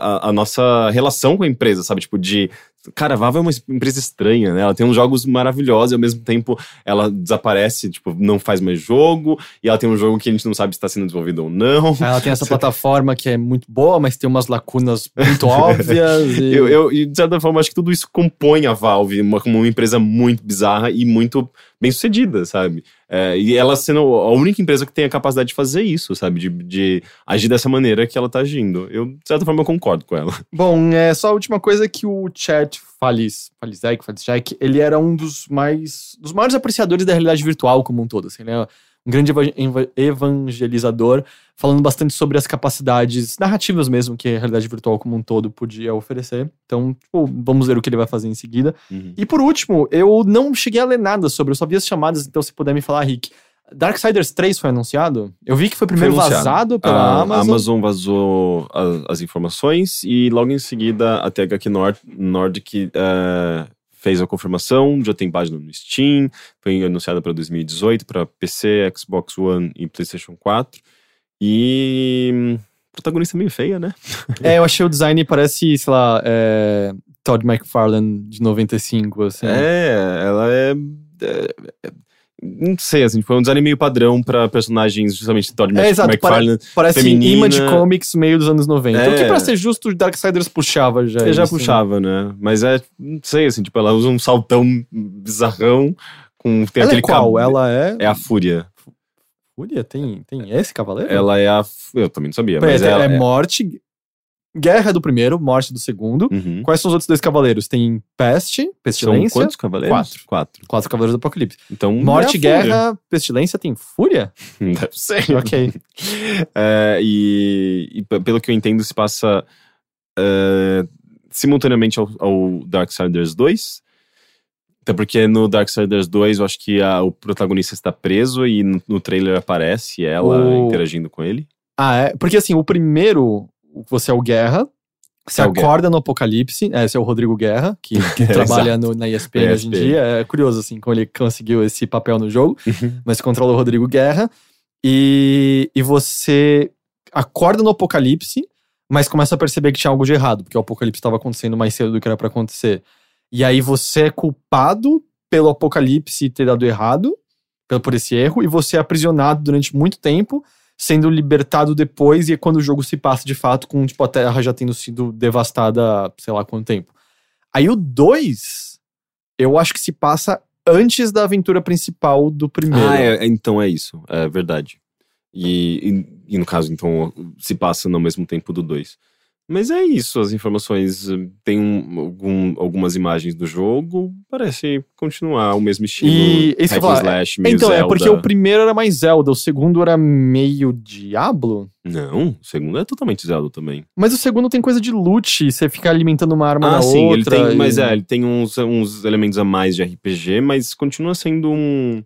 a, a nossa relação com a empresa, sabe? Tipo, de. Cara, a Valve é uma empresa estranha, né? Ela tem uns jogos maravilhosos e ao mesmo tempo ela desaparece, tipo, não faz mais jogo, e ela tem um jogo que a gente não sabe se está sendo desenvolvido ou não. Ela tem essa plataforma que é muito boa, mas tem umas lacunas muito óbvias. E... Eu, eu, e de certa forma, acho que tudo isso compõe a Valve como uma empresa muito bizarra e muito bem sucedida, sabe? É, e ela sendo a única empresa que tem a capacidade de fazer isso, sabe? De, de agir dessa maneira que ela tá agindo. Eu, de certa forma, eu concordo com ela. Bom, é só a última coisa que o Chat Falis, Falisek, Falisek, ele era um dos mais dos maiores apreciadores da realidade virtual como um todo. Assim, é um grande eva- eva- evangelizador, falando bastante sobre as capacidades narrativas mesmo que a realidade virtual como um todo podia oferecer. Então, tipo, vamos ver o que ele vai fazer em seguida. E por último, eu não cheguei a ler nada sobre, eu só vi as chamadas, então se puder me falar, Rick. Darksiders 3 foi anunciado? Eu vi que foi primeiro Foi vazado pela a Amazon. Amazon vazou a- as informações e logo em seguida a THQ Nord, Nordic eh, fez a confirmação, já tem página no Steam, foi anunciada para 2018 para PC, Xbox One e PlayStation 4. E hum, protagonista meio feia, né? É, eu achei o design parece, sei lá, é, Todd McFarlane de 95, assim. É, ela é, é- é- Não sei, assim, foi um design meio padrão pra personagens, justamente Todd É, exato, McFarlane. Parece feminina. Image Comics meio dos anos 90. O que É. pra ser justo, o Darksiders puxava já. Eu já isso, né? puxava, né? Mas é, não sei, assim, tipo, ela usa um saltão bizarrão com. Tem Ela aquele é qual? cab- Ela é... É a Fúria. Fúria? Tem, tem esse cavaleiro? Ela é a. Eu também não sabia, mas é, ela é morte... Guerra do primeiro, morte do segundo. Uhum. Quais são os outros dois cavaleiros? Tem Peste, São Pestilência... quantos cavaleiros? Quatro. Quatro. Quatro cavaleiros do Apocalipse. Então. Morte, é a Fúria. Guerra, Pestilência, tem Fúria? Deve ser. ok. É, e, e pelo que eu entendo, se passa é, simultaneamente ao, ao Darksiders 2. Até porque no Darksiders 2 eu acho que a- o protagonista está preso e no, no trailer aparece ela O- interagindo com ele. Ah, é? Porque assim, o primeiro, você é o Guerra, você É acorda no Apocalipse, é, esse é o Rodrigo Guerra, que, trabalha no- na ESPN hoje em dia. É curioso, assim, como ele conseguiu esse papel no jogo, Uhum. mas controla o Rodrigo Guerra. E, e você acorda no Apocalipse, mas começa a perceber que tinha algo de errado, porque o Apocalipse estava acontecendo mais cedo do que era pra acontecer. E aí você é culpado pelo Apocalipse ter dado errado, pelo- por esse erro, e você é aprisionado durante muito tempo, sendo libertado depois, e é quando o jogo se passa de fato com tipo, a Terra já tendo sido devastada sei lá quanto tempo. Aí o 2, eu acho que se passa antes da aventura principal do primeiro. Ah, é, então é isso. É verdade. E, e, e no caso, então, se passa no mesmo tempo do 2. Mas é isso, as informações. eh, Tem um- algum- algumas imagens do jogo, parece continuar o mesmo estilo. E isso falar, slash, meio Então, é Zelda. porque o primeiro era mais Zelda, o segundo era meio Diablo. Não, o segundo é totalmente Zelda também. Mas o segundo tem coisa de loot, você fica alimentando uma arma ah, na sim, ele outra. tem. e- Mas é, ele tem uns, uns elementos a mais de RPG, mas continua sendo um.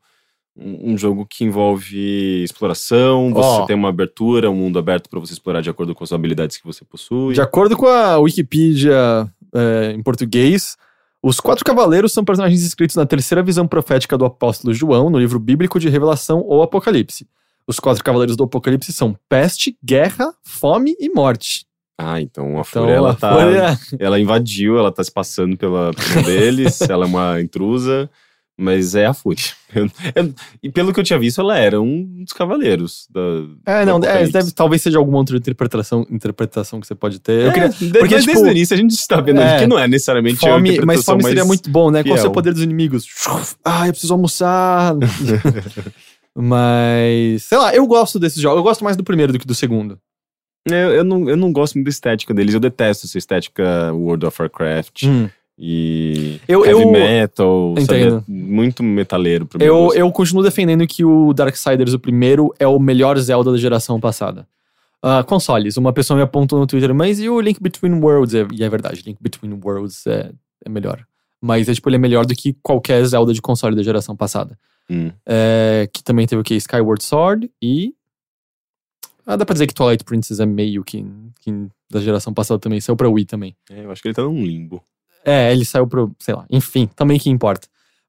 Um jogo que envolve exploração, você Ó. tem uma abertura, um mundo aberto pra você explorar de acordo com as habilidades que você possui. De acordo com a Wikipedia é, em português, os quatro cavaleiros são personagens escritos na terceira visão profética do apóstolo João, no livro bíblico de Revelação ou Apocalipse. Os quatro cavaleiros do Apocalipse são peste, guerra, fome e morte. Ah, então a Então, Fúria, ela a tá. Fúria- Ela invadiu, ela tá se passando pela, um deles, ela é uma intrusa, mas é a Fúria. Eu- eu- e pelo que eu tinha visto, ela era um dos cavaleiros da. É, não, é, deve, talvez seja alguma outra interpretação, interpretação que você pode ter. É, queria, de- porque, tipo, desde o início a gente está vendo é, que não é necessariamente a fome, mas fome seria muito bom, né? Qual é o seu fiel. poder dos inimigos? Ah, eu preciso almoçar. mas, sei lá, eu gosto desses jogos. Eu gosto mais do primeiro do que do segundo. Eu, eu não, eu não gosto muito da estética deles, eu detesto essa estética World of Warcraft Hum. E Eu- heavy eu- metal, sabe? Entendo. É muito metaleiro mim. Eu, eu continuo defendendo que o Darksiders, o primeiro, é o melhor Zelda da geração passada. Ah, consoles, uma pessoa me apontou no Twitter, mas e o Link Between Worlds? É- E é verdade, Link Between Worlds é, é melhor. Mas é, tipo, ele é melhor do que qualquer Zelda de console da geração passada. Hum. É, que também teve o que? Skyward Sword e. Ah, dá pra dizer que Twilight Princess é meio que, que da geração passada também. Saiu pra Wii também. É, eu acho que ele tá num limbo. É, ele saiu pro. sei lá. Enfim, também que importa.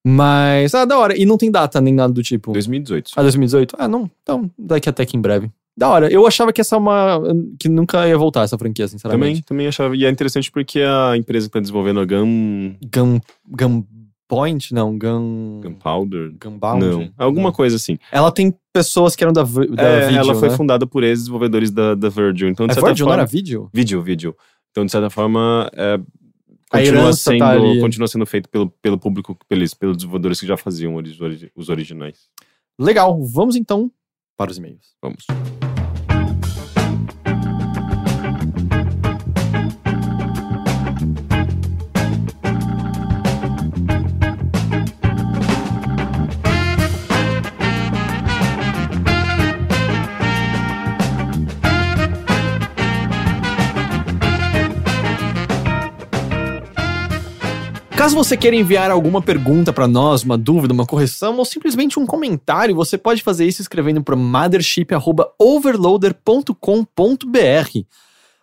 Mas, ah, da hora. E não tem data nem nada do tipo. 2018. Ah, 2018? Ah, não. Então, daqui até que em breve. Da hora. Eu achava que essa é uma. que nunca ia voltar essa franquia, Também, sinceramente. também achava. E é interessante porque a empresa que tá desenvolvendo a Gun, Gun. Gunpoint? Não, Gun. Gunpowder. Gunbound? Não, alguma Não. coisa assim. Ela tem pessoas que eram da, da É, ela foi né? fundada por ex-desenvolvedores da, da Virgil. Então, de É certa Virgil, não forma, era Video? Vídeo, vídeo. Então, de certa forma, é, continua, herança sendo, tá continua sendo feito pelo, pelo público, pelos, pelos desenvolvedores que já faziam os, os originais. Legal. Vamos então para os e-mails. Vamos. Caso você queira enviar alguma pergunta pra nós, uma dúvida, uma correção ou simplesmente um comentário, você pode fazer isso escrevendo para mothership@overloader.com.br.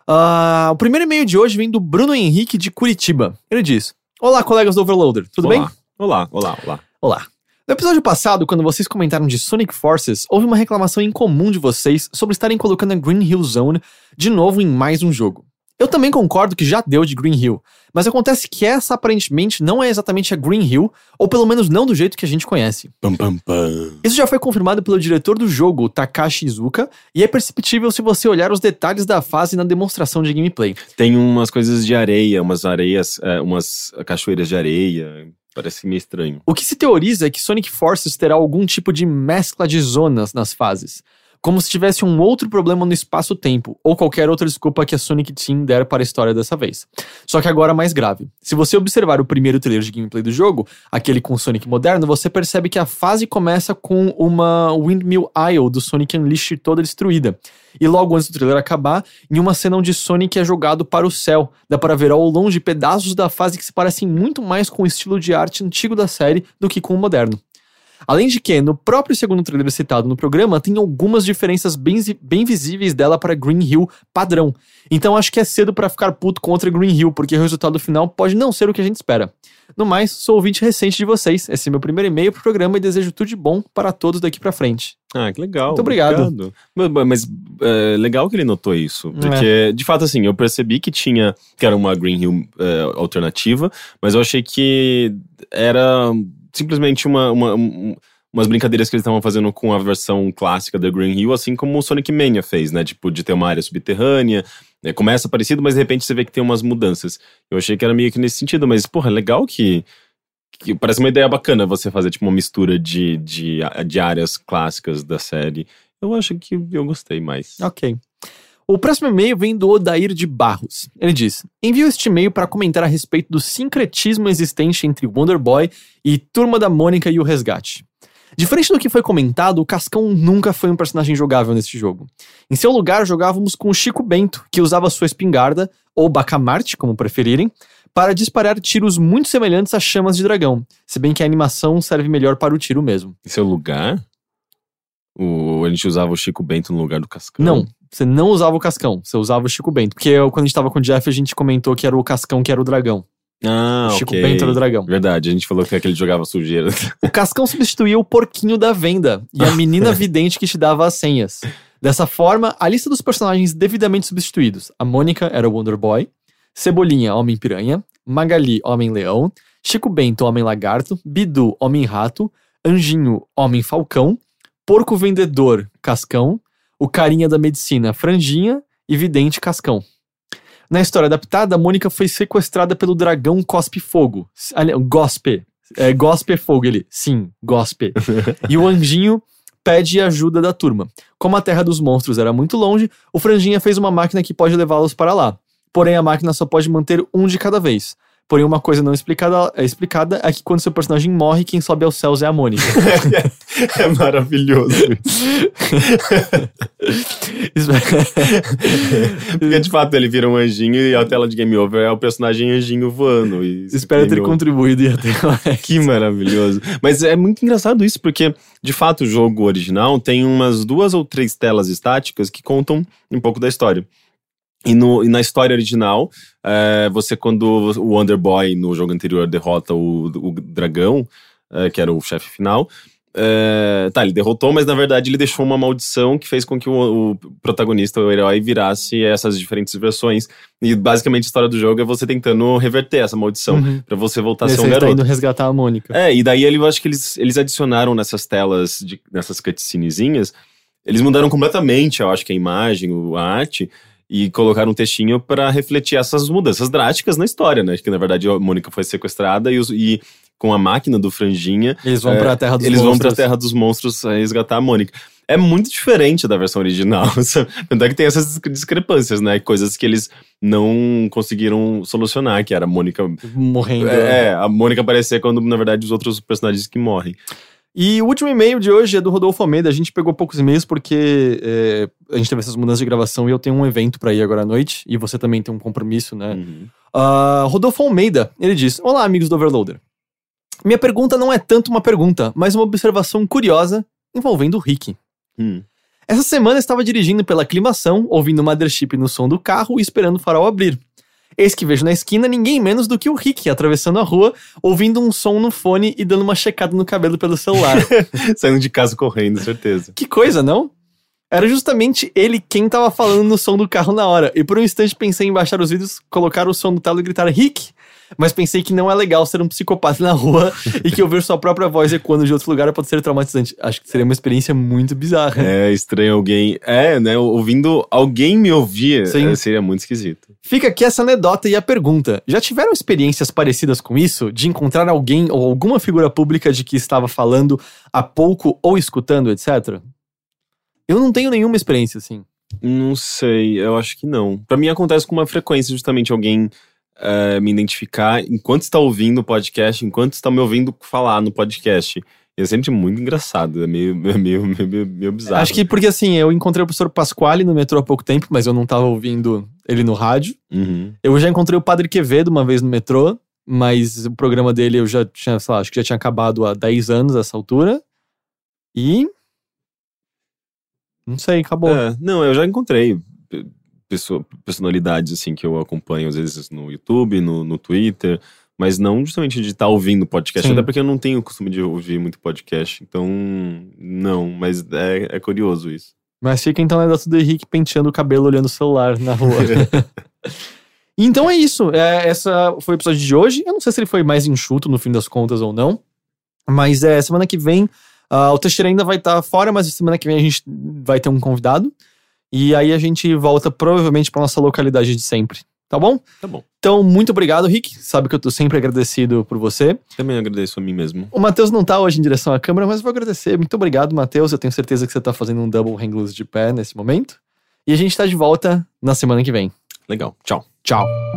Ah, o primeiro e-mail de hoje vem do Bruno Henrique de Curitiba. Ele diz: Olá, colegas do Overloader, tudo olá. bem? Olá, olá, olá. Olá. No episódio passado, quando vocês comentaram de Sonic Forces, houve uma reclamação incomum de vocês sobre estarem colocando a Green Hill Zone de novo em mais um jogo. Eu também concordo que já deu de Green Hill, mas acontece que essa aparentemente não é exatamente a Green Hill, ou pelo menos não do jeito que a gente conhece. Pam, pam, pam. Isso já foi confirmado pelo diretor do jogo, Takashi Izuka, e é perceptível se você olhar os detalhes da fase na demonstração de gameplay. Tem umas coisas de areia, umas areias, é, umas cachoeiras de areia. Parece meio estranho. O que se teoriza é que Sonic Forces terá algum tipo de mescla de zonas nas fases, como se tivesse um outro problema no espaço-tempo, ou qualquer outra desculpa que a Sonic Team der para a história dessa vez. Só que agora mais grave. Se você observar o primeiro trailer de gameplay do jogo, aquele com Sonic moderno, você percebe que a fase começa com uma Windmill Isle do Sonic Unleashed toda destruída. E logo antes do trailer acabar, em uma cena onde Sonic é jogado para o céu, dá para ver ao longe pedaços da fase que se parecem muito mais com o estilo de arte antigo da série do que com o moderno. Além de que, no próprio segundo trailer citado no programa, tem algumas diferenças bem, bem visíveis dela para Green Hill padrão. Então acho que é cedo para ficar puto contra Green Hill, porque o resultado final pode não ser o que a gente espera. No mais, sou ouvinte recente de vocês. Esse é meu primeiro e-mail pro programa e desejo tudo de bom para todos daqui pra frente. Ah, que legal. Muito obrigado. Mas, mas, é, legal que ele notou isso. Porque, de fato, assim, eu percebi que tinha. que era uma Green Hill é, alternativa, mas eu achei que era simplesmente uma. uma um- umas brincadeiras que eles estavam fazendo com a versão clássica da Green Hill, assim como o Sonic Mania fez, né? Tipo, de ter uma área subterrânea. né? Começa parecido, mas de repente você vê que tem umas mudanças. Eu achei que era meio que nesse sentido, mas, porra, legal que que parece uma ideia bacana você fazer tipo uma mistura de, de, de áreas clássicas da série. Eu acho que eu gostei mais. Ok. O próximo e-mail vem do Odair de Barros. Ele diz: Envio este e-mail para comentar a respeito do sincretismo existente entre Wonder Boy e Turma da Mônica e o Resgate. Diferente do que foi comentado, o Cascão nunca foi um personagem jogável neste jogo. Em seu lugar, jogávamos com o Chico Bento, que usava sua espingarda, ou Bacamarte, como preferirem, para disparar tiros muito semelhantes a chamas de dragão, se bem que a animação serve melhor para o tiro mesmo. Em seu lugar? O, a gente usava o Chico Bento no lugar do Cascão? Não, você não usava o Cascão, você usava o Chico Bento. Porque eu, quando a gente tava com o Jeff, a gente comentou que era o Cascão que era o dragão. Ah, o Chico ok. Bento era o dragão. Verdade, a gente falou que aquele jogava sujeira. O Cascão substituía o porquinho da venda e a menina vidente que te dava as senhas. Dessa forma, a lista dos personagens devidamente substituídos. A Mônica era o Wonder Boy, Cebolinha, Homem-Piranha, Magali, Homem-Leão, Chico Bento, Homem-Lagarto, Bidu, Homem-Rato, Anjinho, Homem-Falcão, Porco Vendedor, Cascão, o Carinha da Medicina, Franjinha e Vidente, Cascão. Na história adaptada, a Mônica foi sequestrada pelo dragão Cospe Fogo. Gospe. É, Gospe Fogo, ele. Sim, Gospe. e o anjinho pede ajuda da turma. Como a Terra dos Monstros era muito longe, o Franjinha fez uma máquina que pode levá-los para lá. Porém, a máquina só pode manter um de cada vez. Porém, uma coisa não explicada é, explicada é que quando seu personagem morre, quem sobe aos céus é a Mônica. é maravilhoso. Isso- Porque de fato ele vira um anjinho e a tela de game over é o personagem anjinho voando. E Espero ter contribuído e até mais. Que maravilhoso. Mas é muito engraçado isso, porque, de fato, o jogo original tem umas duas ou três telas estáticas que contam um pouco da história. E, no, e na história original, é, você, quando o Wonder Boy no jogo anterior derrota o, o dragão, é, que era o chefe final. é, tá, ele derrotou, mas na verdade ele deixou uma maldição que fez com que o, o protagonista, o herói, virasse essas diferentes versões. E basicamente a história do jogo é você tentando reverter essa maldição Uhum. pra você voltar a Esse ser um tá garoto. indo resgatar a Mônica. É, e daí ele, eu acho que eles, eles adicionaram nessas telas, de, nessas cutscenezinhas, eles mudaram completamente, eu acho que a imagem, a arte, e colocaram um textinho pra refletir essas mudanças drásticas na história, né? Que na verdade a Mônica foi sequestrada e, os- e com a máquina do Franjinha, Eles vão É, pra Terra dos eles vão Monstros. pra Terra dos Monstros eh, resgatar a Mônica. É muito diferente da versão original. Tanto é que tem essas discre- discrepâncias, né? Coisas que eles não conseguiram solucionar, que era a Mônica. Morrendo. É, a Mônica aparecer quando, na verdade, os outros personagens que morrem. E o último e-mail de hoje é do Rodolfo Almeida. A gente pegou poucos e-mails porque é, a gente teve essas mudanças de gravação e eu tenho um evento pra ir agora à noite. E você também tem um compromisso, né? Uhum. Ah, Rodolfo Almeida, ele diz: Olá, amigos do Overloader. Minha pergunta não é tanto uma pergunta, mas uma observação curiosa envolvendo o Rick. Hum. Essa semana estava dirigindo pela aclimação, ouvindo Mothership no som do carro e esperando o farol abrir. Eis que vejo na esquina ninguém menos do que o Rick atravessando a rua, ouvindo um som no fone e dando uma checada no cabelo pelo celular. Saindo de casa correndo, certeza. que coisa, não? Era justamente ele quem tava falando no som do carro na hora. E por um instante pensei em baixar os vídeos, colocar o som do talo e gritar Rick. Mas pensei que não é legal ser um psicopata na rua e que ouvir sua própria voz ecoando de outro lugar pode ser traumatizante. Acho que seria uma experiência muito bizarra. É estranho alguém. É, né? Ouvindo alguém me ouvir Sim. é, seria muito esquisito. Fica aqui essa anedota e a pergunta: já tiveram experiências parecidas com isso? De encontrar alguém ou alguma figura pública de que estava falando há pouco ou escutando, etc? Eu não tenho nenhuma experiência assim. Não sei, eu acho que não. Pra mim acontece com uma frequência justamente alguém eh, me identificar enquanto está ouvindo o podcast, enquanto está me ouvindo falar no podcast. E é sempre muito engraçado, é meio, é meio, meio, meio, meio bizarro. Acho que porque assim, eu encontrei o professor Pasquale no metrô há pouco tempo, mas eu não tava ouvindo ele no rádio. Uhum. Eu já encontrei o Padre Quevedo uma vez no metrô, mas o programa dele eu já tinha, sei lá, acho que já tinha acabado há 10 anos essa altura. E. Não sei, acabou. É, não, eu já encontrei pessoa, personalidades assim que eu acompanho às vezes no YouTube, no, no Twitter, mas não justamente de estar ouvindo podcast, Sim. até porque eu não tenho o costume de ouvir muito podcast, então não, mas é, é curioso isso. Mas fica então a anedota do Henrique penteando o cabelo olhando o celular na rua. então é isso. É, essa foi o episódio de hoje. Eu não sei se ele foi mais enxuto no fim das contas ou não. Mas é semana que vem. ah, o Teixeira ainda vai estar fora, mas semana que vem a gente vai ter um convidado. E aí a gente volta provavelmente pra nossa localidade de sempre. Tá bom? Tá bom. Então, muito obrigado, Rick. Sabe que eu tô sempre agradecido por você. Também agradeço a mim mesmo. O Matheus não tá hoje em direção à câmera, mas vou agradecer. Muito obrigado, Matheus. Eu tenho certeza que você tá fazendo um double hang loose de pé nesse momento. E a gente tá de volta na semana que vem. Legal. Tchau. Tchau.